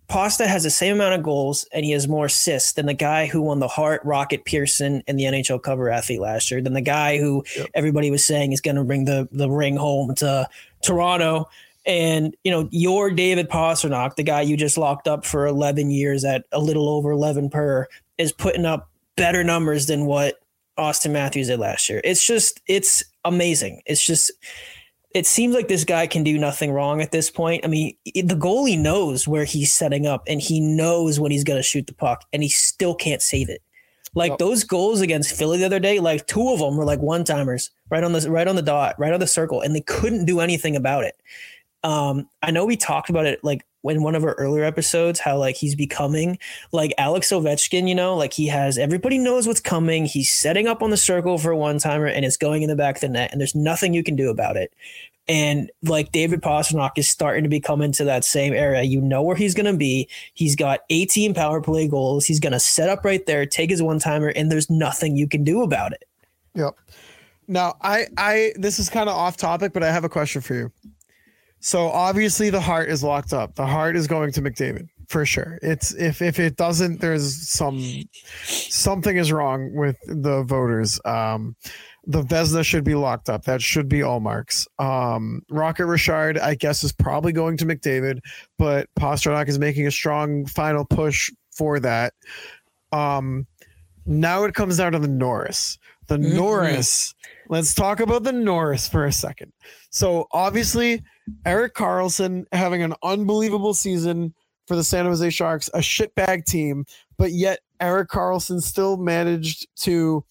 S2: Pasta has the same amount of goals and he has more assists than the guy who won the Hart, Rocket, Pearson, and the NHL cover athlete last year, than the guy who
S1: Yep.
S2: everybody was saying is going to bring the, the ring home to Toronto. And, you know, your David Pastrnak, the guy you just locked up for 11 years at a little over 11 per, is putting up better numbers than what Auston Matthews did last year. It's just, it's amazing. It's just, it seems like this guy can do nothing wrong at this point. I mean, the goalie knows where he's setting up and he knows when he's going to shoot the puck and he still can't save it. Like
S1: Yep.
S2: those goals against Philly the other day, like two of them were like one timers right on the right on the dot, right on the circle, and they couldn't do anything about it. Um, I know we talked about it like in one of our earlier episodes, how like he's becoming like Alex Ovechkin, you know, like he has everybody knows what's coming. He's setting up on the circle for a one timer and it's going in the back of the net, and there's nothing you can do about it. And like David Pastrnak is starting to become into that same area. You know where he's going to be. He's got 18 power play goals. He's going to set up right there, take his one timer, and there's nothing you can do about it.
S1: Yep. Now, I, I, this is kind of off topic, but I have a question for you. So obviously, the Hart is locked up. The Hart is going to McDavid for sure. It's if if it doesn't, there's some something is wrong with the voters. Um, the Vezina should be locked up. That should be Ullmark's. Um, Rocket Richard, I guess, is probably going to McDavid, but Pastrnak is making a strong final push for that. Um, now it comes down to the Norris. The
S2: Mhm.
S1: Norris. Let's talk about the Norris for a second. So obviously, Erik Karlsson having an unbelievable season for the San Jose Sharks, a shitbag team, but yet Erik Karlsson still managed to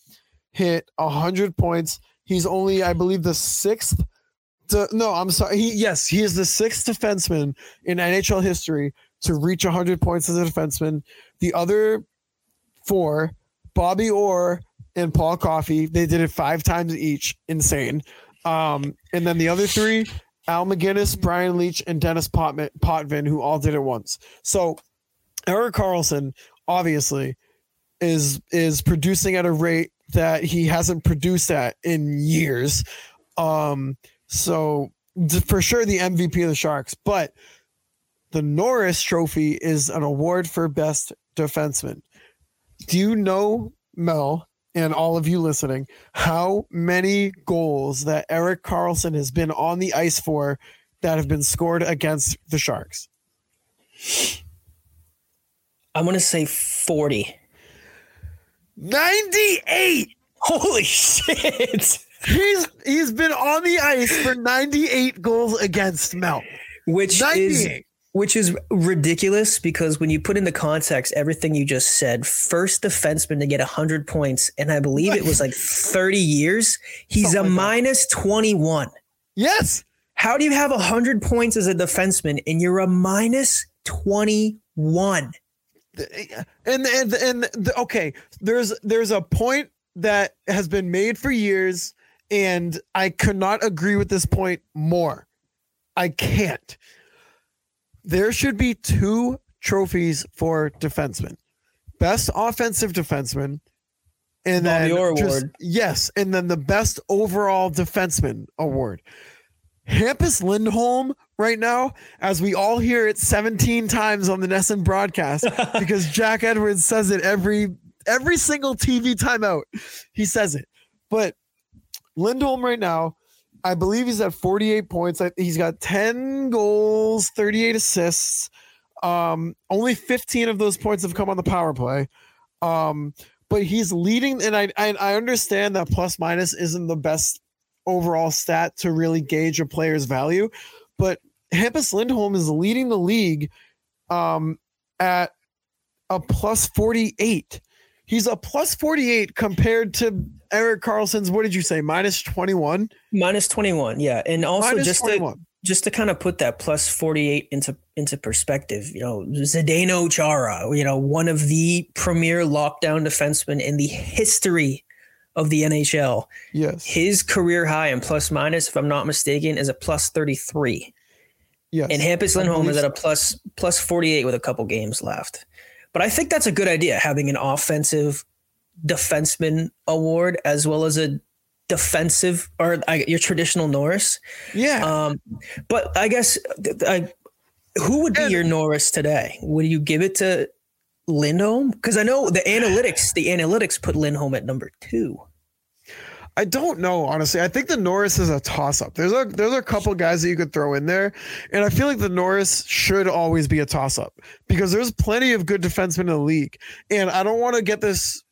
S1: hit hundred points. He's only, I believe, the sixth. To, no, I'm sorry. He yes, he is the sixth defenseman in NHL history to reach hundred points as a defenseman. The other four, Bobby Orr and Paul Coffey, they did it five times each. Insane. Um, and then the other three, Al MacInnis, Brian Leetch, and Dennis Potman, Potvin, who all did it once. So Erik Karlsson obviously is is producing at a rate that he hasn't produced at in years. Um, so for sure the MVP of the Sharks, but the Norris Trophy is an award for best defenseman. Do you know, Mel, and all of you listening, how many goals that Erik Karlsson has been on the ice for that have been scored against the Sharks?
S2: I'm gonna say 40.
S1: 98.
S2: Holy shit!
S1: He's he's been on the ice for 98 goals against Mel.
S2: Which is
S1: 98.
S2: Which is ridiculous because when you put into context everything you just said, first defenseman to get 100 points, and I believe it was like 30 years, he's
S1: Something
S2: a minus 21.
S1: Yes.
S2: How do you have 100 points as a defenseman and you're a minus 21?
S1: and and and the, okay there's there's a point that has been made for years and i could not agree with this point more i can't there should be two trophies for defensemen best offensive defenseman and
S2: Bobby
S1: then
S2: Orr
S1: just-
S2: award.
S1: yes and then the best overall defenseman award Hampus Lindholm right now, as we all hear it 17 times on the NESN broadcast, because Jack Edwards says it every every single TV timeout. He says it. But Lindholm right now, I believe he's at 48 points. He's got 10 goals, 38 assists. Um, only 15 of those points have come on the power play. Um, but he's leading, and I, I I understand that plus minus isn't the best overall stat to really gauge a player's value, but Hampus Lindholm is leading the league um, at a plus 48. He's a plus 48 compared to Erik Karlsson's, what did you say, minus 21?
S2: Minus 21, yeah. And also
S1: Minus
S2: just to just to kind of put that plus 48 into into perspective, you know, Zdeno Chara, you know, one of the premier lockdown defensemen in the history of the NHL.
S1: Yes.
S2: His career high in plus minus, if I'm not mistaken, is a plus 33.
S1: yes.
S2: And Hampus Lindholm is at a plus plus 48 with a couple games left. But I think that's a good idea, having an offensive defenseman award as well as a defensive or I, your traditional Norris.
S1: yeah.
S2: Um, but I guess I, who would be
S1: And-
S2: your Norris today? Would you give it to Lindholm? Because I know the analytics, the analytics put Lindholm at number two.
S1: I don't know, honestly. I think the Norris is a toss up. There's a there's a couple guys that you could throw in there, and I feel like the Norris should always be a toss up because there's plenty of good defensemen in the league, and I don't want to get this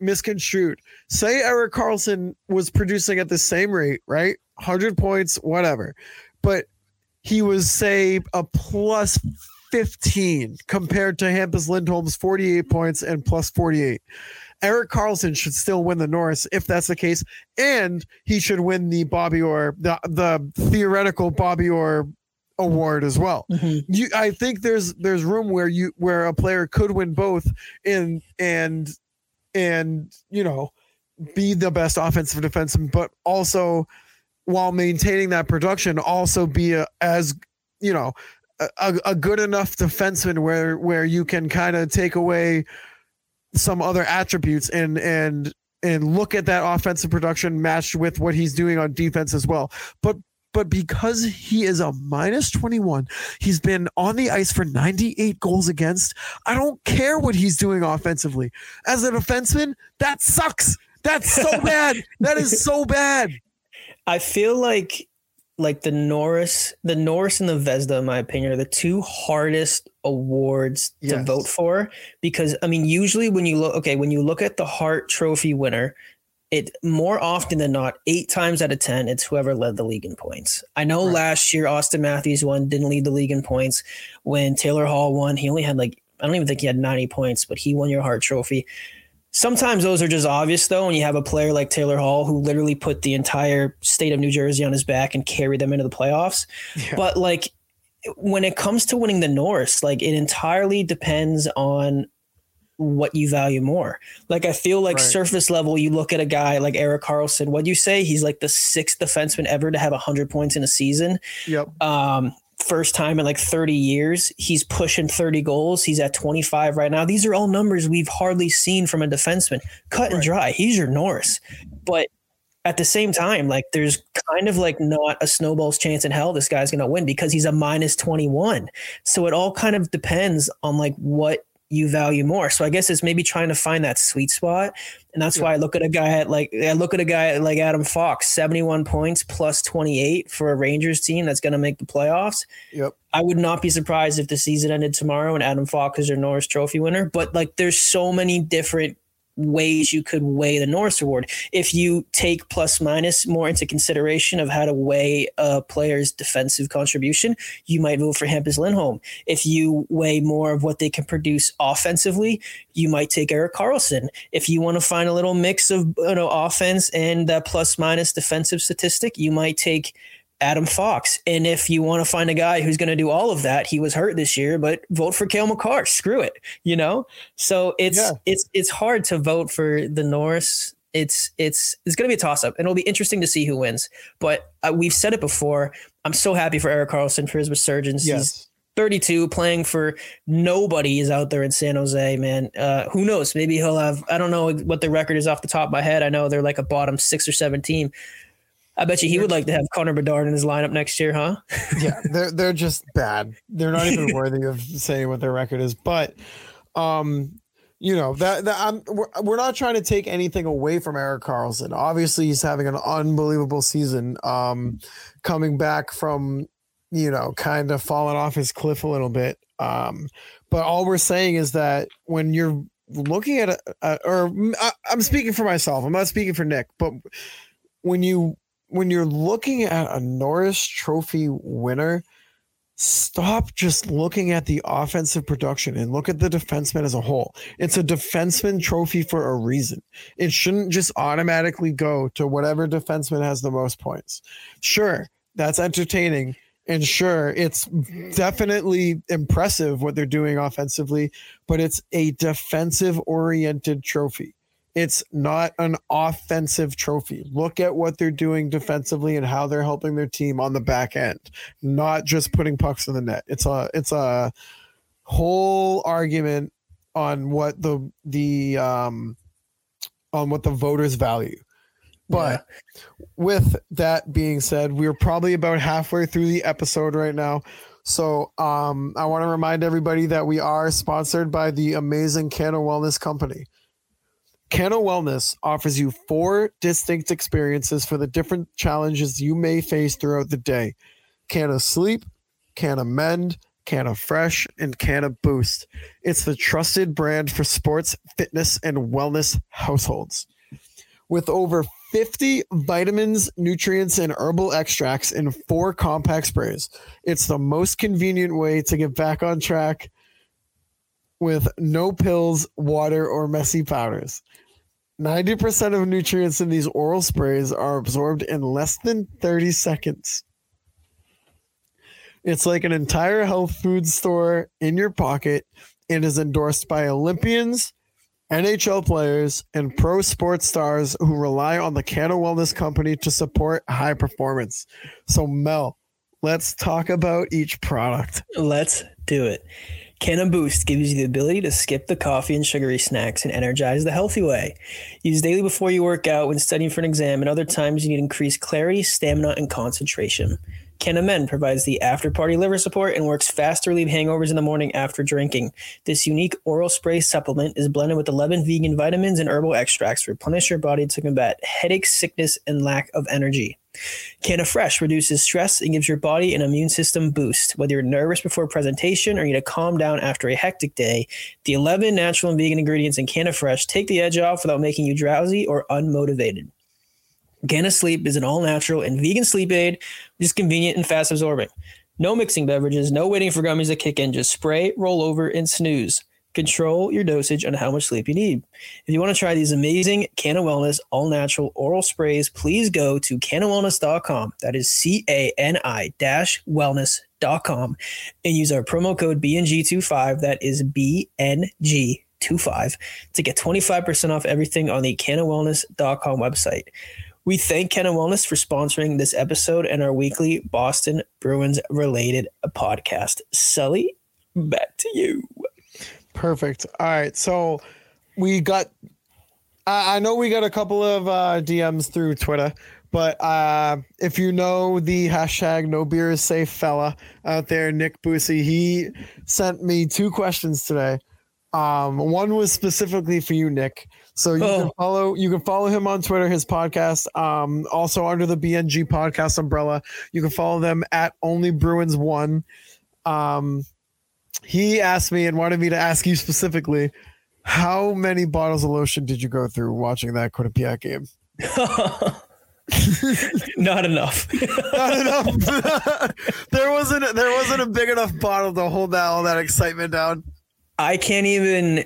S1: misconstrued. Say Erik Karlsson was producing at the same rate, right? 100 points, whatever, but he was say a plus 15 compared to Hampus Lindholm's 48 points and plus 48. Erik Karlsson should still win the Norris if that's the case, and he should win the Bobby Orr, the the theoretical Bobby Orr award as well. Mm-hmm. You, I think there's there's room where you where a player could win both, and and and you know be the best offensive defenseman, but also while maintaining that production, also be a, as you know a, a good enough defenseman where where you can kind of take away some other attributes and and and look at that offensive production matched with what he's doing on defense as well. But but because he is a minus 21, he's been on the ice for 98 goals against. I don't care what he's doing offensively. As a defenseman, that sucks. That's so bad. That is so bad.
S2: I feel like like the Norris, the Norris and the Vezina, in my opinion, are the two hardest awards to vote for because I mean, usually when you look, okay, when you look at the Hart Trophy winner, it more often than not, eight times out of ten, it's whoever led the league in points. I know
S1: Right.
S2: last year Auston Matthews won, didn't lead the league in points. When Taylor Hall won, he only had like I don't even think he had 90 points, but he won your Hart Trophy. Sometimes those are just obvious though, when you have a player like Taylor Hall who literally put the entire state of New Jersey on his back and carried them into the playoffs.
S1: Yeah.
S2: But like when it comes to winning the Norris, like it entirely depends on what you value more. Like I feel like
S1: Right.
S2: surface level, you look at a guy like Erik Karlsson. What do you say? He's like the sixth defenseman ever to have hundred points in a season.
S1: Yep.
S2: Um, first time in like 30 years. He's pushing 30 goals. He's at 25 right now. These are all numbers we've hardly seen from a defenseman. Cut and dry. He's your Norris. But at the same time, like there's kind of like not a snowball's chance in hell this guy's going to win because he's a minus 21. So it all kind of depends on like what you value more. So I guess it's maybe trying to find that sweet spot. And that's yeah. why I look at a guy at like I look at a guy like Adam Fox, 71 points plus 28 for a Rangers team that's going to make the playoffs.
S1: Yep.
S2: I would not be surprised if the season ended tomorrow and Adam Fox is your Norris Trophy winner, but like there's so many different ways you could weigh the Norris Award. If you take plus minus more into consideration of how to weigh a player's defensive contribution, you might vote for Hampus Lindholm. If you weigh more of what they can produce offensively, you might take Erik Karlsson. If you want to find a little mix of you know offense and that plus minus defensive statistic, you might take Adam Fox. And if you want to find a guy who's going to do all of that, he was hurt this year, but vote for Cale Makar. Screw it, you know. So it's yeah. it's it's hard to vote for the Norris. It's it's it's going to be a toss up, and it'll be interesting to see who wins. But uh, we've said it before. I'm so happy for Erik Karlsson for his resurgence.
S1: Yes.
S2: He's 32, playing for nobody is out there in San Jose, man. Uh, who knows? Maybe he'll have. I don't know what the record is off the top of my head. I know they're like a bottom six or seven team I bet you he would like to have Connor Bedard in his lineup next year, huh?
S1: yeah, they're they're just bad. They're not even worthy of saying what their record is. But, um, you know that, that I'm we're, we're not trying to take anything away from Erik Karlsson. Obviously, he's having an unbelievable season. Um, coming back from you know kind of falling off his cliff a little bit. Um, but all we're saying is that when you're looking at a, or I, I'm speaking for myself. I'm not speaking for Nick, but when you when you're looking at a Norris Trophy winner, stop just looking at the offensive production and look at the defenseman as a whole. It's a defenseman trophy for a reason. It shouldn't just automatically go to whatever defenseman has the most points. Sure, that's entertaining. And sure, it's definitely impressive what they're doing offensively, but it's a defensive oriented trophy. It's not an offensive trophy. Look at what they're doing defensively and how they're helping their team on the back end, not just putting pucks in the net. It's a it's a whole argument on what the the um on what the voters value. But yeah. with that being said, we're probably about halfway through the episode right now. So um, I want to remind everybody that we are sponsored by the amazing Canna Wellness Company. Canna Wellness offers you four distinct experiences for the different challenges you may face throughout the day Canna Sleep, Canna Mend, Canna Fresh, and Canna Boost. It's the trusted brand for sports, fitness, and wellness households. With over 50 vitamins, nutrients, and herbal extracts in four compact sprays, it's the most convenient way to get back on track with no pills, water, or messy powders. 90% of nutrients in these oral sprays are absorbed in less than 30 seconds. It's like an entire health food store in your pocket and is endorsed by Olympians, NHL players, and pro sports stars who rely on the Canna Wellness Company to support high performance. So, Mel, let's talk about each product.
S2: Let's do it. Canna Boost gives you the ability to skip the coffee and sugary snacks and energize the healthy way. Use daily before you work out, when studying for an exam, and other times you need increased clarity, stamina, and concentration. Canna Mend provides the after party liver support and works fast to relieve hangovers in the morning after drinking. This unique oral spray supplement is blended with 11 vegan vitamins and herbal extracts to replenish your body to combat headache, sickness, and lack of energy. Canna Fresh reduces stress and gives your body an immune system boost. Whether you're nervous before presentation or need to calm down after a hectic day, the 11 natural and vegan ingredients in Canna Fresh take the edge off without making you drowsy or unmotivated. Canna Sleep is an all natural and vegan sleep aid, which is convenient and fast absorbing. No mixing beverages, no waiting for gummies to kick in. Just spray, roll over, and snooze. Control your dosage on how much sleep you need. If you want to try these amazing Canna Wellness all natural oral sprays, please go to cannawellness.com. That is C A N I dash wellness.com and use our promo code BNG25. That is BNG25 to get 25% off everything on the cannawellness.com website. We thank Canna Wellness for sponsoring this episode and our weekly Boston Bruins related podcast. Sully, back to you.
S1: Perfect. All right. So we got, I, I know we got a couple of uh, DMs through Twitter, But uh, if you know the hashtag no beer is safe fella out there, Nick Bussi, he sent me two questions today. Um, one was specifically for you, Nick. So you
S2: Oh.
S1: can follow you can follow him on Twitter, his podcast, um, also under the BNG podcast umbrella. You can follow them at Only Bruins One. Um, he asked me and wanted me to ask you specifically, how many bottles of lotion did you go through watching that Quinnipiac game?
S2: Not enough.
S1: Not enough. there wasn't there wasn't a big enough bottle to hold that all that excitement down.
S2: I can't even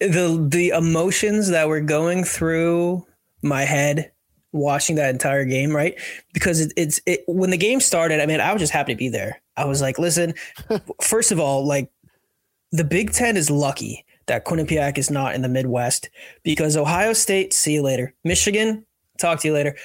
S2: the the emotions that were going through my head watching that entire game, right? Because it, it's it when the game started. I mean, I was just happy to be there. I was like, listen, first of all, like the Big Ten is lucky that Quinnipiac is not in the Midwest because Ohio State, see you later. Michigan, talk to you later.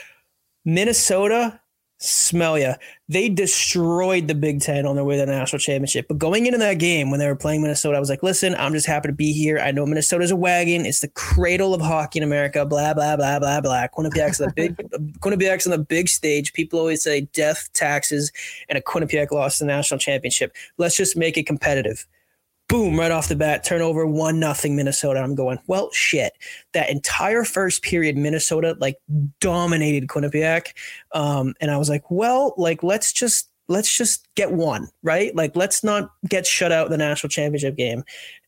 S2: Minnesota, smell ya. They destroyed the Big Ten on their way to the national championship. But going into that game when they were playing Minnesota, I was like, listen, I'm just happy to be here. I know Minnesota's a wagon. It's the cradle of hockey in America. Blah blah blah blah blah. Quinnipiac's on the big Quinnipiac's on the big stage. People always say death, taxes, and a Quinnipiac lost the national championship. Let's just make it competitive boom, right off the bat, turnover, one nothing Minnesota. I'm going, well, shit. That entire first period, Minnesota like dominated Quinnipiac. Um, and I was like, well, like let's just let's just get one, right? Like let's not get shut out the national championship game.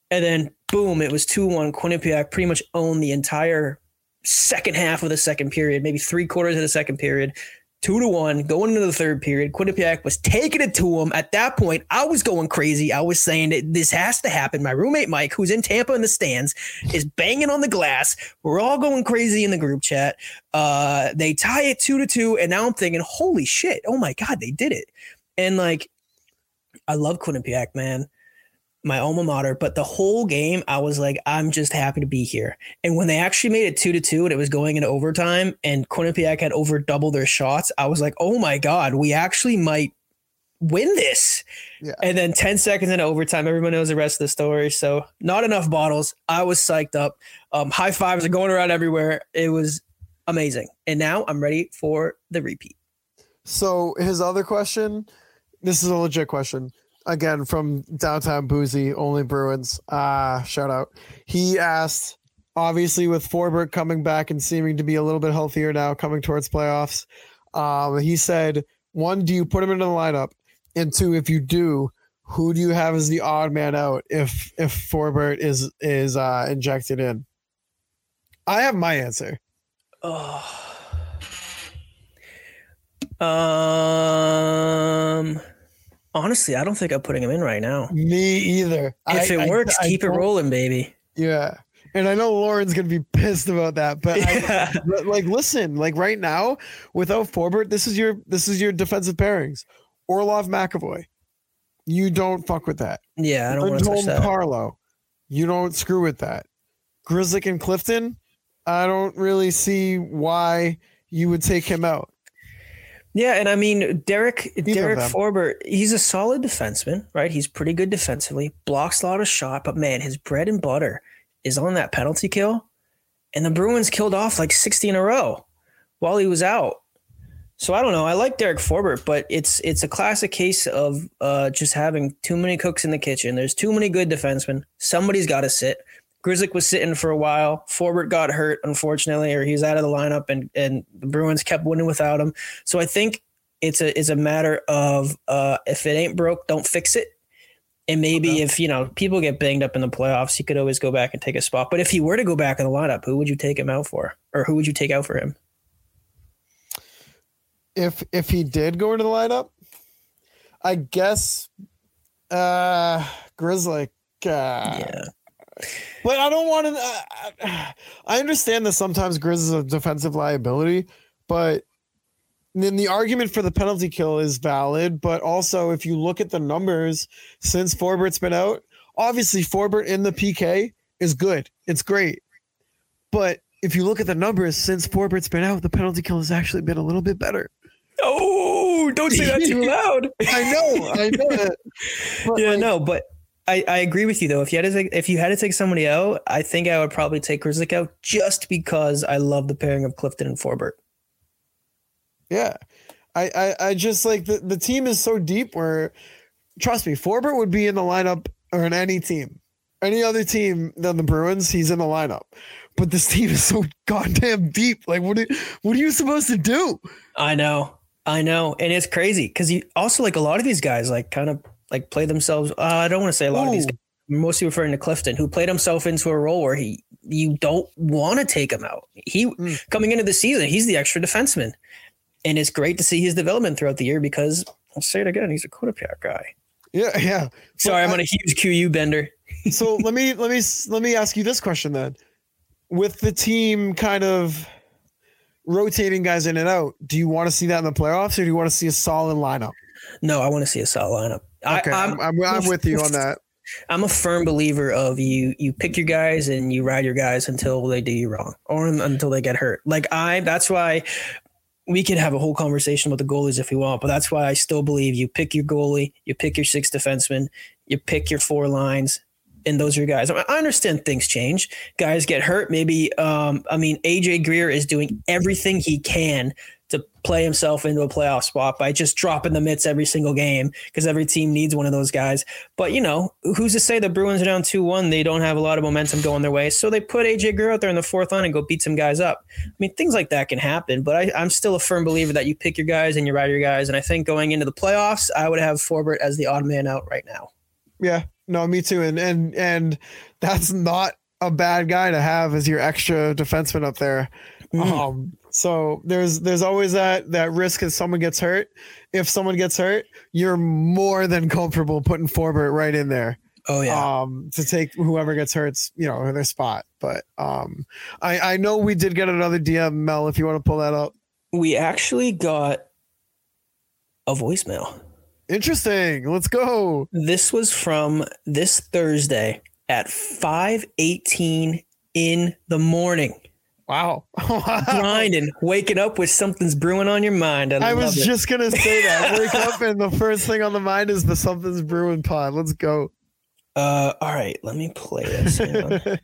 S2: And then boom, it was 2-1. Quinnipiac pretty much owned the entire second half of the second period, maybe three quarters of the second period two to one going into the third period. Quinnipiac was taking it to him. At that point, I was going crazy. I was saying that this has to happen. My roommate Mike, who's in Tampa in the stands, is banging on the glass. We're all going crazy in the group chat. Uh, they tie it two to two, and now I'm thinking, holy shit! Oh my god, they did it! And like, I love Quinnipiac, man. My alma mater, but the whole game, I was like, I'm just happy to be here. And when they actually made it two to two and it was going into overtime and Quinnipiac had over double their shots, I was like, oh my God, we actually might win this.
S1: Yeah.
S2: And then 10 seconds into overtime, everyone knows the rest of the story. So not enough bottles. I was psyched up. Um, high fives are going around everywhere. It was amazing. And now I'm ready for the repeat.
S1: So his other question, this is a legit question. Again, from downtown Bussi, only Bruins. Uh, shout out. He asked, obviously, with Forbort coming back and seeming to be a little bit healthier now, coming towards playoffs. Um, he said, one, do you put him into the lineup? And two, if you do, who do you have as the odd man out if if Forbort is is uh, injected in? I have my answer.
S2: Oh. Um honestly, I don't think I'm putting him in right now.
S1: Me either.
S2: If
S1: I-
S2: it
S1: I-
S2: works,
S1: I
S2: keep it rolling, baby.
S1: Yeah. And I know Lauren's gonna be pissed about that, but
S2: Yeah.
S1: like listen, like right now, without Forbort, this is your this is your defensive pairings. Orlov McAvoy. You don't fuck with that.
S2: Yeah, I don't want to touch that.
S1: Carlo. You don't screw with that. Grzelcyk and Clifton. I don't really see why you would take him out.
S2: Yeah, and I mean Derek
S1: of
S2: Derek
S1: them.
S2: Forbort, he's a solid defenseman, right? He's pretty good defensively, blocks a lot of shot, but man, his bread and butter is on that penalty kill. And the Bruins killed off like 60 in a row while he was out. So I don't know. I like Derek Forbort, but it's it's a classic case of uh, just having too many cooks in the kitchen. There's too many good defensemen. Somebody's got to sit. Grzelcyk was sitting for a while. Forbort got hurt, unfortunately, or he's out of the lineup, and and the Bruins kept winning without him. So I think it's a it's a matter of uh, if it ain't broke, don't fix it. And maybe
S1: Okay.
S2: if you know people get banged up in the playoffs, he could always go back and take a spot. But if he were to go back in the lineup, who would you take him out for, or who would you take out for him?
S1: If if he did go into the lineup, I guess uh Grzelcyk. Uh,
S2: Yeah.
S1: But I don't want to. Uh, I understand that sometimes Grizz is a defensive liability, but then the argument for the penalty kill is valid. But also, if you look at the numbers since Forbort's been out, obviously Forbort in the PK is good. It's great. But if you look at the numbers since Forbort's been out, the penalty kill has actually been a little bit better.
S2: Oh, don't say that too loud.
S1: I know, I know. But
S2: yeah,
S1: like,
S2: no, but I, I agree with you though. If you had to take, if you had to take somebody out, I think I would probably take Grzelcyk out just because I love the pairing of Clifton and Forbort.
S1: Yeah. I, I, I just like the, the team is so deep where trust me, Forbort would be in the lineup or in any team. Any other team than the Bruins, he's in the lineup. But this team is so goddamn deep. Like what are, what are you supposed to do?
S2: I know. I know. And it's crazy because you also like a lot of these guys like kind of like play themselves. Uh, I don't want to say a lot of these
S1: Ooh.
S2: guys, mostly referring to Clifton, who played himself into a role where he you don't want to take him out. He
S1: Mm.
S2: coming into the season, he's the extra defenseman. And it's great to see his development throughout the year because I'll say it again, he's a Quinnipiac guy.
S1: Yeah, yeah.
S2: Sorry, I'm
S1: I-
S2: on a huge QU bender.
S1: so let me let me let me ask you this question then with the team kind of rotating guys in and out do you want to see that in the playoffs or do you want to see a solid lineup
S2: No, I want to see a solid lineup.
S1: Okay
S2: I,
S1: I,
S2: I'm,
S1: I'm, I'm with you on that
S2: I'm a firm believer of you. You pick your guys and you ride your guys until they do you wrong or until they get hurt. Like I, that's why we could have a whole conversation with the goalies if we want, but that's why I still believe you pick your goalie, you pick your six defensemen, you pick your four lines, and those are your guys. I I understand things change. Guys get hurt. Maybe, um, I mean, AJ Greer is doing everything he can to play himself into a playoff spot by just dropping the mitts every single game because every team needs one of those guys. But you know, who's to say the Bruins are down two one? They don't have a lot of momentum going their way, so they put AJ Greer out there in the fourth line and go beat some guys up. I mean, things like that can happen. But I, I'm still a firm believer that you pick your guys and you ride your guys. And I think going into the playoffs, I would have Forbort as the odd man out right now.
S1: yeah no me too and and and that's not a bad guy to have as your extra defenseman up there
S2: Mm.
S1: um so there's there's always that that risk if someone gets hurt. If someone gets hurt you're more than comfortable putting Forbort right in there.
S2: Oh yeah,
S1: um to take whoever gets hurt's you know their spot. But um i i know we did get another dm mel if you want to pull that up.
S2: We actually got a voicemail.
S1: interesting. Let's go.
S2: This was from this Thursday at 5:18 in the morning.
S1: Wow
S2: Grinding, waking up with something's brewing on your mind. I,
S1: i was
S2: it.
S1: just gonna say that wake up and the first thing on the mind is the something's brewing pod let's go
S2: Uh, all right, let me play this. Hang on.
S3: 60.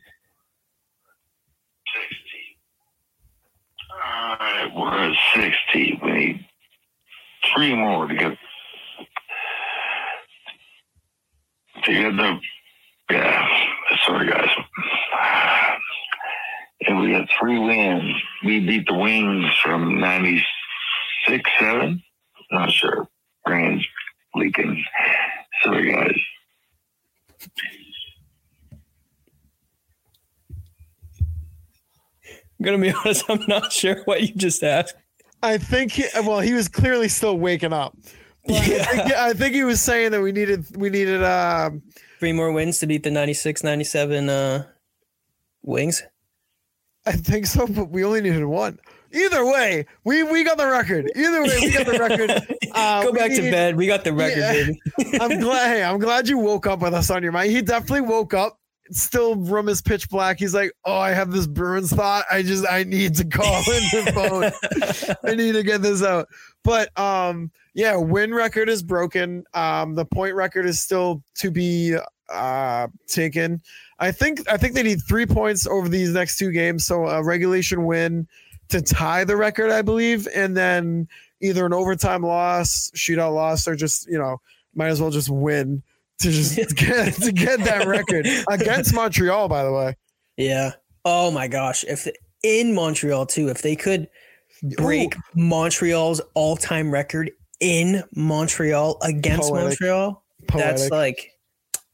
S3: All right, we're at 60. We need three more to get to get the yeah. Sorry, guys. And we had three wins. We beat the Wings from 96 7. Not sure. Brain's leaking. Sorry, guys.
S2: I'm gonna be honest. I'm not sure what you just asked.
S1: i think he, well he was clearly still waking up But I, think, I think he was saying that we needed we needed um
S2: Three more wins to beat the 96, 97 uh, Wings.
S1: I think so, but we only needed one. Either way, we we got the record. Either way, we got the record. Uh,
S2: Go back to bed. We got the record,
S1: Yeah.
S2: baby.
S1: I'm glad. Hey, I'm glad you woke up with us on your mind. He definitely woke up. Still, room is pitch black. He's like, "Oh, I have this Bruins thought. I just I need to call in the phone. I need to get this out." But um, yeah, win record is broken. Um, the point record is still to be uh taken. I think I think they need three points over these next two games. So a regulation win to tie the record, I believe, and then either an overtime loss, shootout loss, or just you know might as well just win to just get to get that record against Montreal. By the way,
S2: yeah. Oh my gosh. If in Montreal too, if they could break
S1: Ooh,
S2: Montreal's all-time record in Montreal against
S1: Poetic.
S2: Montreal, that's like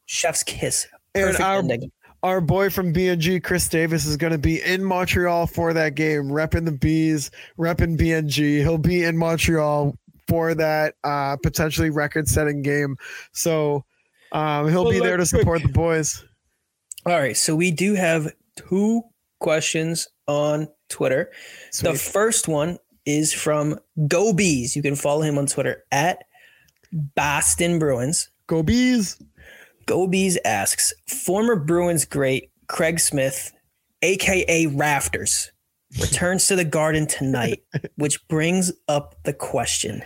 S2: chef's kiss.
S1: And our-
S2: ending.
S1: our boy from BNG, Chris Davis, is going to be in Montreal for that game, repping the bees, repping BNG. He'll be in Montreal for that uh, potentially record-setting game. So um, he'll be there to support the boys.
S2: All right, so we do have two questions on Twitter. The first one is from Go Bees. You can follow him on Twitter at Boston Bruins.
S1: Go bees!
S2: Go Bees asks, former Bruins great Craig Smith, aka Rafters, returns to the Garden tonight, which brings up the question: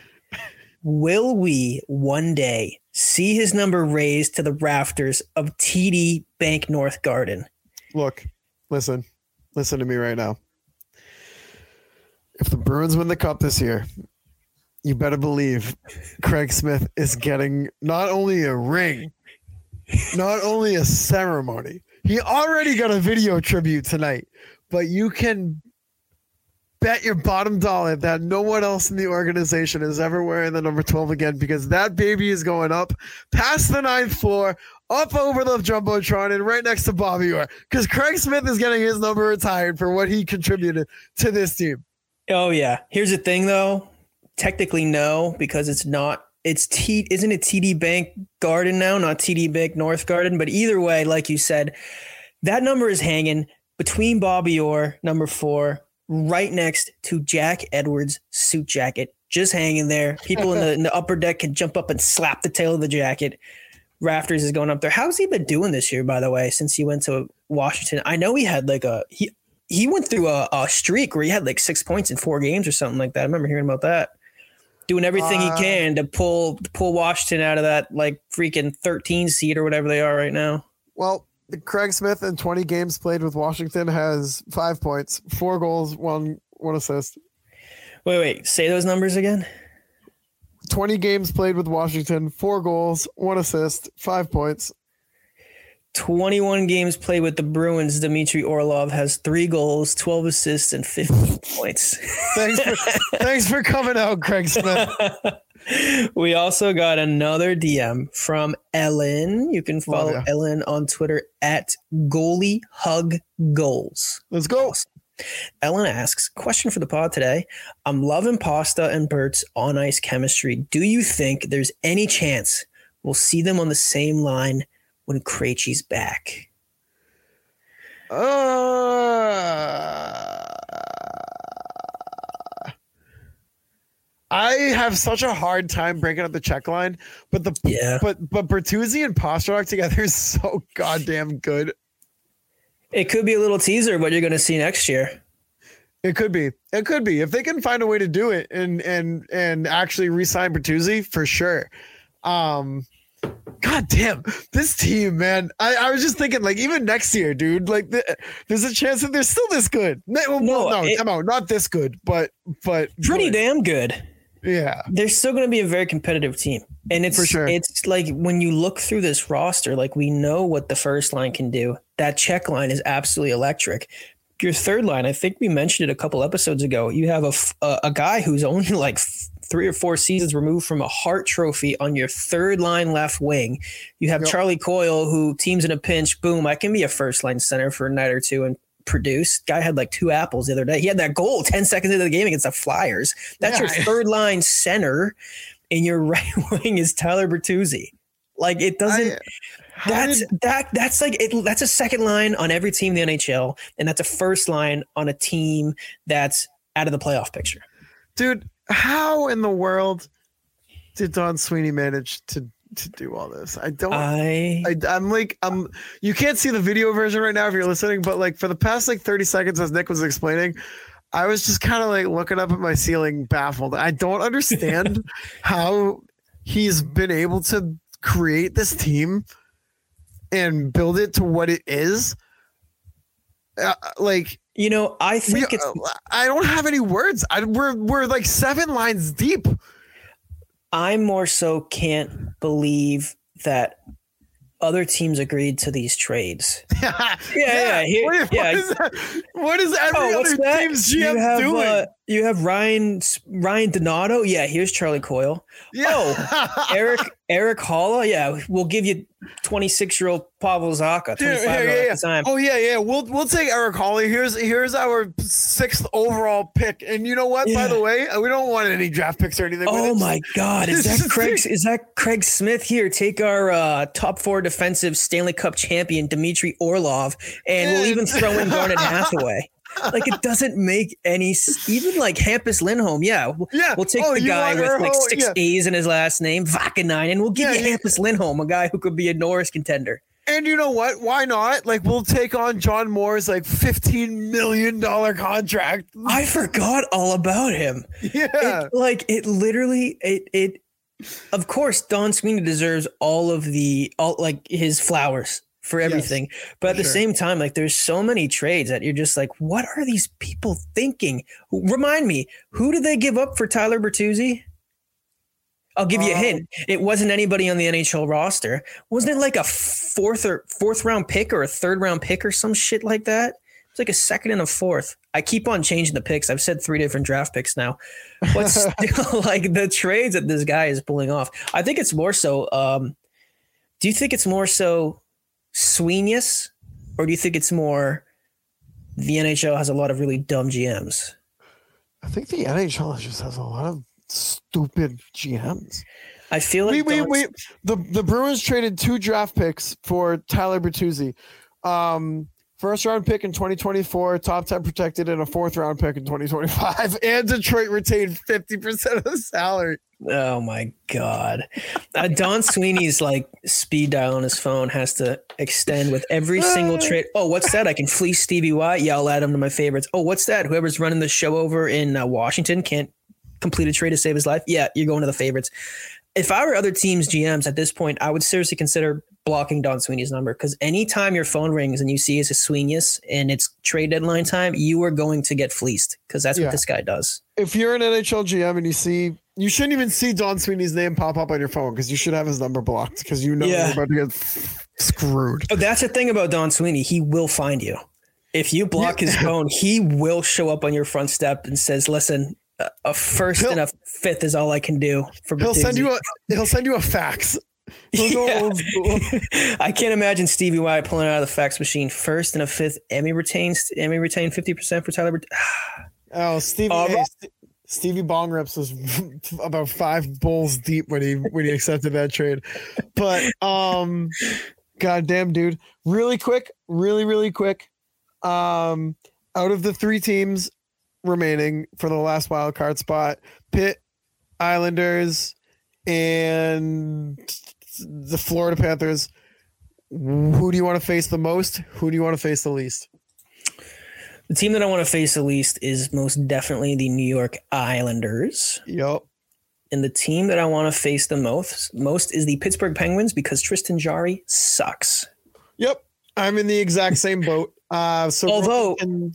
S2: Will we one day see his number raised to the rafters of TD Bank North Garden?
S1: Look, listen, listen to me right now. If the Bruins win the cup this year, you better believe Craig Smith is getting not only a ring, not only a ceremony. He already got a video tribute tonight, but you can bet your bottom dollar that no one else in the organization is ever wearing the number 12 again because that baby is going up past the ninth floor, up over the Jumbotron, and right next to Bobby Orr because Craig Smith is getting his number retired for what he contributed to this team.
S2: Oh yeah. Here's the thing though. Technically no, because it's not it's T isn't it TD Bank Garden now, not TD Bank North Garden. But either way, like you said, that number is hanging between Bobby Orr, number four, right next to Jack Edwards' suit jacket, just hanging there. People in the, in the upper deck can jump up and slap the tail of the jacket. Rafters is going up there. How's he been doing this year, by the way, since he went to Washington? I know he had like a he he went through a, a streak where he had like six points in four games or something like that. I remember hearing about that. Doing everything
S1: Uh,
S2: he can to pull pull Washington out of that like freaking 13 seed or whatever they are right now.
S1: Well, Craig Smith in 20 games played with Washington has five points, four goals, one one assist.
S2: Wait, wait, say those numbers again.
S1: 20 games played with Washington, four goals, one assist, five points.
S2: 21 games played with the Bruins. Dmitry Orlov has three goals, 12 assists, and 15 points.
S1: Thanks for, thanks for coming out, Craig Smith.
S2: we also got another DM from Ellen. You can follow
S1: ya.
S2: Ellen on Twitter at goalie hug goals.
S1: Let's go.
S2: Ellen asks, question for the pod today. I'm loving Pasta and Bert's on ice chemistry. Do you think there's any chance we'll see them on the same line when Krejci's back?
S1: Uh, I have such a hard time breaking up the check line, but the
S2: Yeah.
S1: but but Bertuzzi and Pastrnak together is so goddamn good.
S2: It could be a little teaser of what you're going to see next year.
S1: It could be. It could be if they can find a way to do it and and and actually re-sign Bertuzzi for sure. Um, God damn, this team, man. I, I was just thinking, like, even next year, dude. Like, the, there's a chance that they're still this good. No, well,
S2: No,
S1: no,
S2: it-
S1: come on, not this good, but but
S2: Pretty
S1: good.
S2: damn good.
S1: Yeah,
S2: they're still going to be a very competitive team. And it's
S1: For sure.
S2: it's like when you look through this roster, like we know what the first line can do. That check line is absolutely electric. Your third line, I think we mentioned it a couple episodes ago. You have a a guy who's only like three or four seasons removed from a Hart Trophy on your third line left wing. You have
S1: Yep.
S2: Charlie Coyle, who teams in a pinch, boom, I can be a first line center for a night or two and produce. Guy had like two apples the other day. He had that goal 10 seconds into the game against the Flyers. That's
S1: Yeah.
S2: your third line center, and your right wing is Tyler Bertuzzi. Like it doesn't.
S1: I-
S2: that's
S1: did-
S2: that. That's like it. That's a second line on every team in the NHL, and that's a first line on a team that's out of the playoff picture.
S1: dude. How in the world did Don Sweeney manage to to do all this? I don't.
S2: I
S1: I, I'm like, I'm. You can't see the video version right now if you're listening, but like for the past like 30 seconds, as Nick was explaining, I was just kind of like looking up at my ceiling, baffled. I don't understand how he's been able to create this team and build it to what it is. Uh, like
S2: you know I
S1: we,
S2: think it's
S1: uh, I don't have any words. I, we're we're like seven lines deep.
S2: I'm more so can't believe that other teams agreed to these trades.
S1: yeah,
S2: yeah, here-
S1: what,
S2: yeah.
S1: What is, that? What is every
S2: Oh,
S1: other
S2: that?
S1: team's
S2: you have
S1: doing?
S2: uh, you have Ryan Ryan Donato. Yeah, here's Charlie Coyle.
S1: yeah.
S2: Eric Erik Haula. Yeah, we'll give you 26 year old Pavel Zacha,
S1: Dude, yeah, yeah, yeah. Oh yeah, yeah. We'll we'll take Erik Haula. Here's here's our sixth overall pick. And you know what? By the way, we don't want any draft picks or anything.
S2: Oh my God! Is that Craig? Is that Craig Smith here? Take our uh, top four defensive Stanley Cup champion Dmitry Orlov, and we'll even throw in Garnet Hathaway. Like it doesn't make any. Even like Hampus Lindholm, yeah, we'll,
S1: Yeah.
S2: we'll take
S1: Oh,
S2: the guy with like
S1: whole-
S2: six
S1: yeah.
S2: A's in his last name, Vaakanainen, and we'll give
S1: Yeah,
S2: you
S1: yeah.
S2: Hampus Lindholm, a guy who could be a Norris contender.
S1: And you know what? Why not? Like we'll take on John Moore's like fifteen million dollar contract.
S2: I forgot all about him.
S1: Yeah.
S2: It, like it literally it it of course Don Sweeney deserves all of the all like his flowers for everything. but at the
S1: sure.
S2: same time, like there's so many trades that you're just like, what are these people thinking? Remind me, who did they give up for Tyler Bertuzzi? I'll give you a
S1: Um,
S2: hint. It wasn't anybody on the NHL roster. Wasn't it like a fourth or fourth round pick or a third round pick or some shit like that? It's like a second and a fourth. I keep on changing the picks. I've said three different draft picks now, but still, like the trades that this guy is pulling off. I think it's more so. Um, do you think it's more so Sweenius, or do you think it's more the NHL has a lot of really dumb GMs?
S1: I think the NHL just has a lot of stupid GMs.
S2: I feel like
S1: Wait, wait,
S2: Don-
S1: wait. The the Bruins traded two draft picks for Tyler Bertuzzi. Um, first round pick in 2024, top 10 protected, and a fourth round pick in 2025. And Detroit retained 50% of the salary.
S2: Oh my god, uh, Don Sweeney's like speed dial on his phone has to extend with every single trade. Oh, what's that? I can fleece Stevie Y. Yeah, I'll add him to my favorites. Oh, what's that? Whoever's running the show over in uh, Washington can't complete a trade to save his life. Yeah, you're going to the favorites. If I were other teams' GMs at this point, I would seriously consider blocking Don Sweeney's number because anytime your phone rings and you see it's a Sweeney's and it's trade deadline time, you are going to get fleeced because that's
S1: Yeah.
S2: what this guy does.
S1: If you're an NHL GM and you see, you shouldn't even see Don Sweeney's name pop up on your phone because you should have his number blocked because you know
S2: Yeah.
S1: you're about to get screwed.
S2: Oh, that's the thing about Don Sweeney. He will find you. If you block his phone, he will show up on your front step and says, "Listen, a- a 1st
S1: He'll-
S2: and a fifth is all I can do for."
S1: He'll send you a he'll send you a fax. He'll go
S2: Yeah. I can't imagine Stevie Y pulling out of the fax machine first and a fifth. Emmy retains. Emmy retained fifty percent for Tyler. Bert-
S1: Oh, Stevie
S2: Uh,
S1: hey, St- Stevie Bong Rips was about five bowls deep when he when he accepted that trade. But um goddamn dude. Really quick, really, really quick. Um out of the three teams remaining for the last wild card spot, Pitt, Islanders, and the Florida Panthers. Who do you want to face the most? Who do you want to face the least?
S2: the team that I want to face the least is most definitely the New York Islanders.
S1: Yep.
S2: And the team that I want to face the most most is the Pittsburgh Penguins because Tristan Jarry sucks.
S1: Yep, I'm in the exact same boat. Uh, so
S2: Although-
S1: and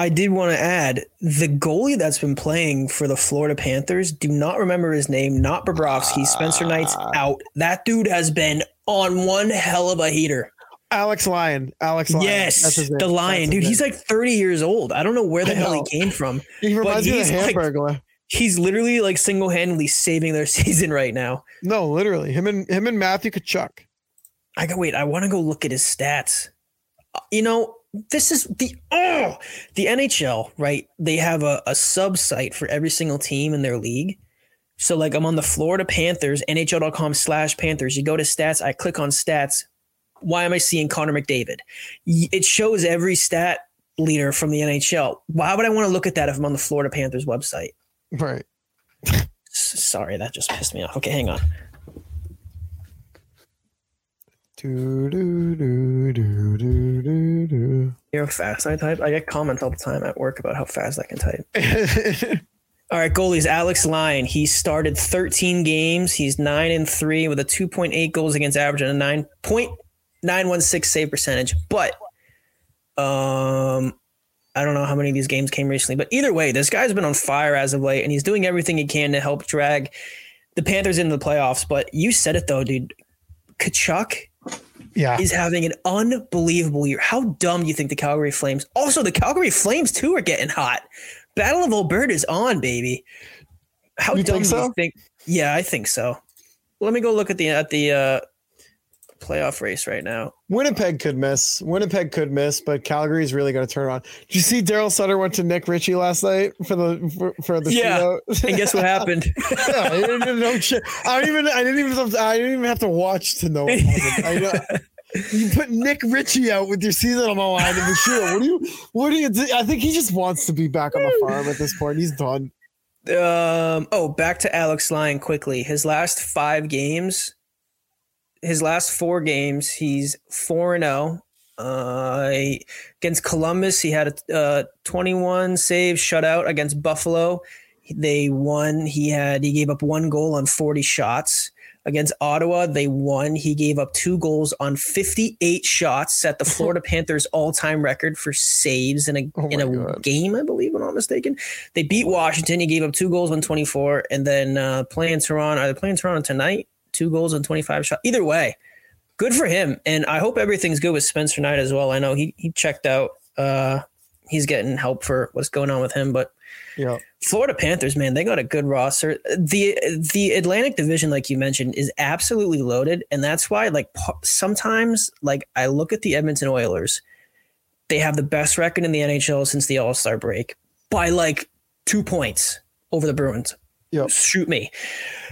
S2: I did want to add the goalie that's been playing for the Florida Panthers. Do not remember his name. Not Bobrovsky. Spencer Knight's out. That dude has been on one hell of a heater.
S1: Alex Lyon, Alex Lyon.
S2: yes,
S1: name.
S2: the Lion, dude. He's like 30 years old. I don't know where the hell he came from.
S1: he reminds me of
S2: he's
S1: a
S2: like- He's literally like single handedly saving their season right now.
S1: no, literally, him and him and Matthew Tkachuk.
S2: I go wait. I want to go look at his stats. Uh, You know, this is the oh the NHL, right? They have a, a sub site for every single team in their league. So like I'm on the Florida Panthers, NHL.com slash Panthers. You go to stats, I click on stats. Why am I seeing Connor McDavid? It shows every stat leader from the NHL. Why would I want to look at that if I'm on the Florida Panthers website?
S1: Right.
S2: Sorry, that just pissed me off. Okay, hang on.
S1: Do, do, do, do, do, do, do.
S2: You know how fast I type? I get comments all the time at work about how fast I can type. All right, goalies. Alex Lyon. He started 13 games. He's nine and three with a 2.8 goals against average and a 9.916 save percentage. But um, I don't know how many of these games came recently. But either way, this guy's been on fire as of late, and he's doing everything he can to help drag the Panthers into the playoffs. But you said it though, dude. Tkachuk
S1: yeah.
S2: is having an unbelievable year. How dumb do you think the Calgary Flames? Also, the Calgary Flames too are getting hot. Battle of Alberta is on, baby. How
S1: You
S2: dumb do
S1: so?
S2: you think? Yeah, I think so. Let me go look at the at the uh, playoff race right now.
S1: Winnipeg could miss. Winnipeg could miss, but Calgary's really going to turn on. Did you see Daryl Sutter went to Nick Ritchie last night for the for, for the
S2: Yeah.
S1: shootout?
S2: And guess what happened?
S1: yeah, I didn't shit. I don't even. I didn't even. Have to, I didn't even have to watch to know. I know. You put Nick Ritchie out with your season on the line in the shootout. What do you? What do you? Do? I think he just wants to be back on the farm at this point. He's done.
S2: Um, oh, back to Alex Lyon quickly. His last five games, his last four games, he's four and zero. Uh, against Columbus, he had a uh, 21 save shutout. Against Buffalo, they won. He had he gave up one goal on 40 shots. Against Ottawa, they won. He gave up two goals on 58 shots, set the Florida Panthers all-time record for saves in a
S1: Oh
S2: in a
S1: God.
S2: game, I believe, if I'm not mistaken. They beat Washington. He gave up two goals on 24, and then uh, playing Toronto. Are they playing Toronto tonight? Two goals on 25 shots. Either way, good for him. And I hope everything's good with Spencer Knight as well. I know he he checked out. Uh, he's getting help for what's going on with him, but
S1: Yeah.
S2: Florida Panthers, man, they got a good roster. The the Atlantic Division, like you mentioned, is absolutely loaded, and that's why, like, sometimes, like, I look at the Edmonton Oilers. They have the best record in the NHL since the All Star break by like two points over the Bruins.
S1: Yep.
S2: Shoot me.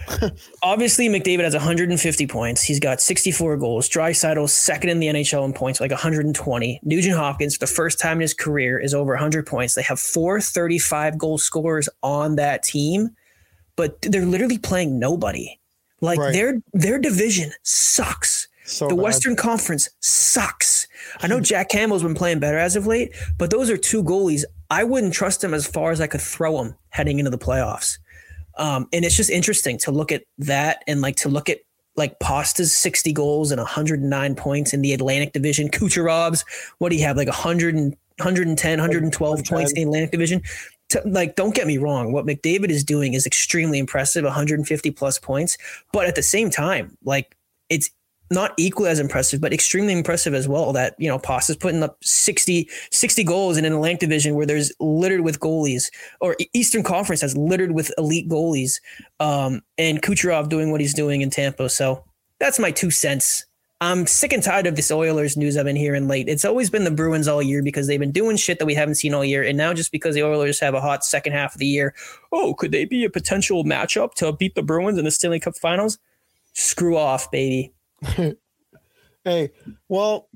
S2: Obviously, McDavid has 150 points. He's got 64 goals. Draisaitl's second in the NHL in points, like 120. Nugent Hopkins, for the first time in his career, is over 100 points. They have four 35 goal scorers on that team, but they're literally playing nobody. Like
S1: Right.
S2: their their division sucks.
S1: So
S2: the
S1: bad.
S2: Western Conference sucks. I know Jack Campbell's been playing better as of late, but those are two goalies. I wouldn't trust them as far as I could throw them heading into the playoffs. Um, and it's just interesting to look at that and like to look at like Pasta's 60 goals and 109 points in the Atlantic Division. Kucherov's, what do you have? Like 100 and, 110, 112 points in the Atlantic Division. To, like, don't get me wrong. What McDavid is doing is extremely impressive 150 plus points. But at the same time, like, it's not equally as impressive, but extremely impressive as well. That you know, Pasta's putting up 60, 60 goals in an Atlantic division where there's littered with goalies, or Eastern Conference has littered with elite goalies, um, and Kucherov doing what he's doing in Tampa. So that's my two cents. I'm sick and tired of this Oilers news I've been hearing late. It's always been the Bruins all year because they've been doing shit that we haven't seen all year, and now just because the Oilers have a hot second half of the year, oh, could they be a potential matchup to beat the Bruins in the Stanley Cup Finals? Screw off, baby.
S1: Hey, well,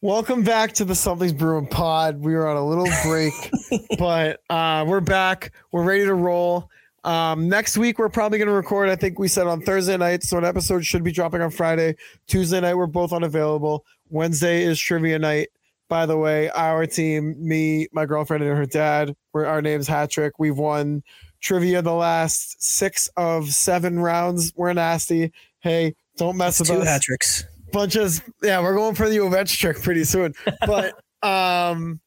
S1: welcome back to the Something's Bruin Pod. We were on a little break, but uh, we're back. We're ready to roll. Um, next week we're probably going to record. I think we said on Thursday night, so an episode should be dropping on Friday. Tuesday night we're both unavailable. Wednesday is trivia night. By the way, our team, me, my girlfriend, and her dad, we're, our name's Hat Trick. We've won trivia the last six of seven rounds. We're nasty. Hey, don't mess with
S2: Two
S1: us
S2: hat tricks.
S1: bunch of yeah we're going for the ovech trick pretty soon but um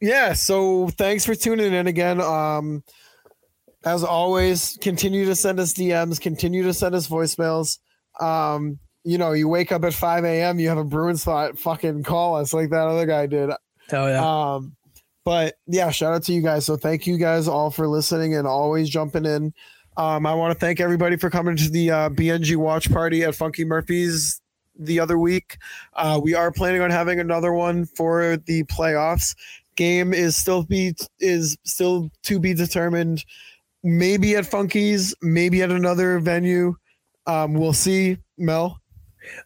S1: yeah so thanks for tuning in again um as always continue to send us dms continue to send us voicemails um you know you wake up at 5 a.m you have a bruins thought fucking call us like that other guy did
S2: Oh yeah.
S1: um, but yeah, shout out to you guys. So thank you guys all for listening and always jumping in. Um, I want to thank everybody for coming to the uh, BNG watch party at Funky Murphy's the other week. Uh, we are planning on having another one for the playoffs. Game is still be is still to be determined. Maybe at Funky's, maybe at another venue. Um, we'll see. Mel,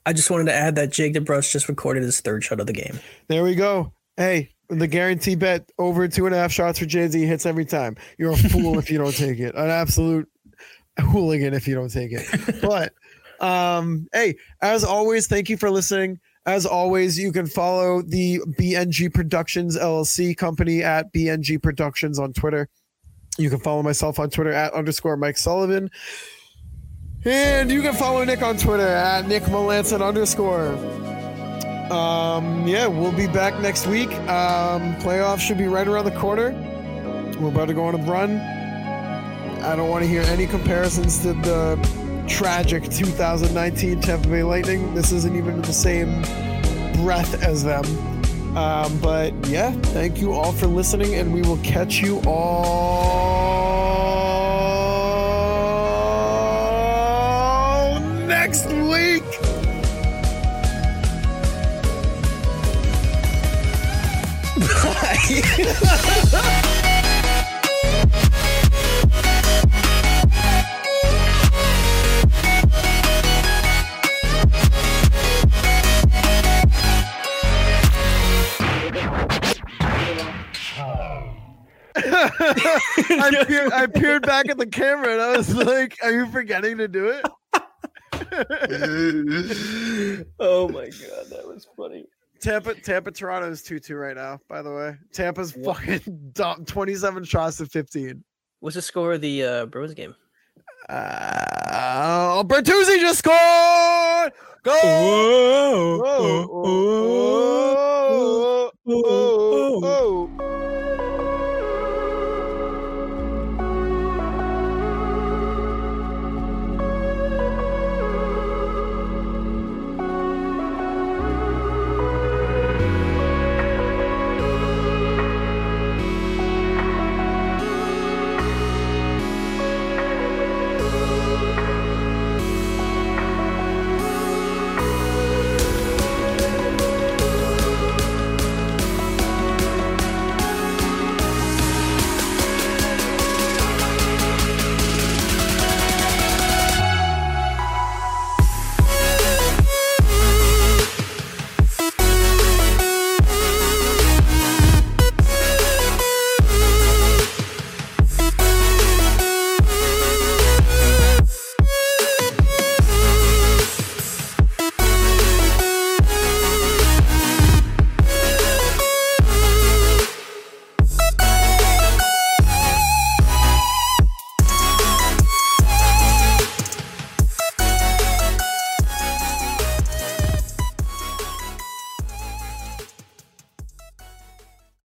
S2: I just wanted to add that Jake DeBrusk just recorded his third shot of the game.
S1: There we go. Hey, the guarantee bet over two and a half shots for Jay Z hits every time. You're a fool if you don't take it. An absolute hooligan if you don't take it. But um, hey, as always, thank you for listening. As always, you can follow the BNG Productions LLC company at BNG Productions on Twitter. You can follow myself on Twitter at underscore Mike Sullivan. And you can follow Nick on Twitter at Nick Melanson underscore. Um, yeah, we'll be back next week. Um, playoffs should be right around the corner. We're about to go on a run. I don't want to hear any comparisons to the tragic 2019 Tampa Bay Lightning. This isn't even the same breath as them. Um, but yeah, thank you all for listening, and we will catch you all next week. I, I peered back at the camera and I was like, "Are you forgetting to do it?"
S2: oh my god, that was funny.
S1: Tampa, Tampa, Toronto is two two right now. By the way, Tampa's what? fucking twenty seven shots to fifteen.
S2: What's the score of the uh, game?
S1: Uh, oh, Bertuzzi just scored. Go!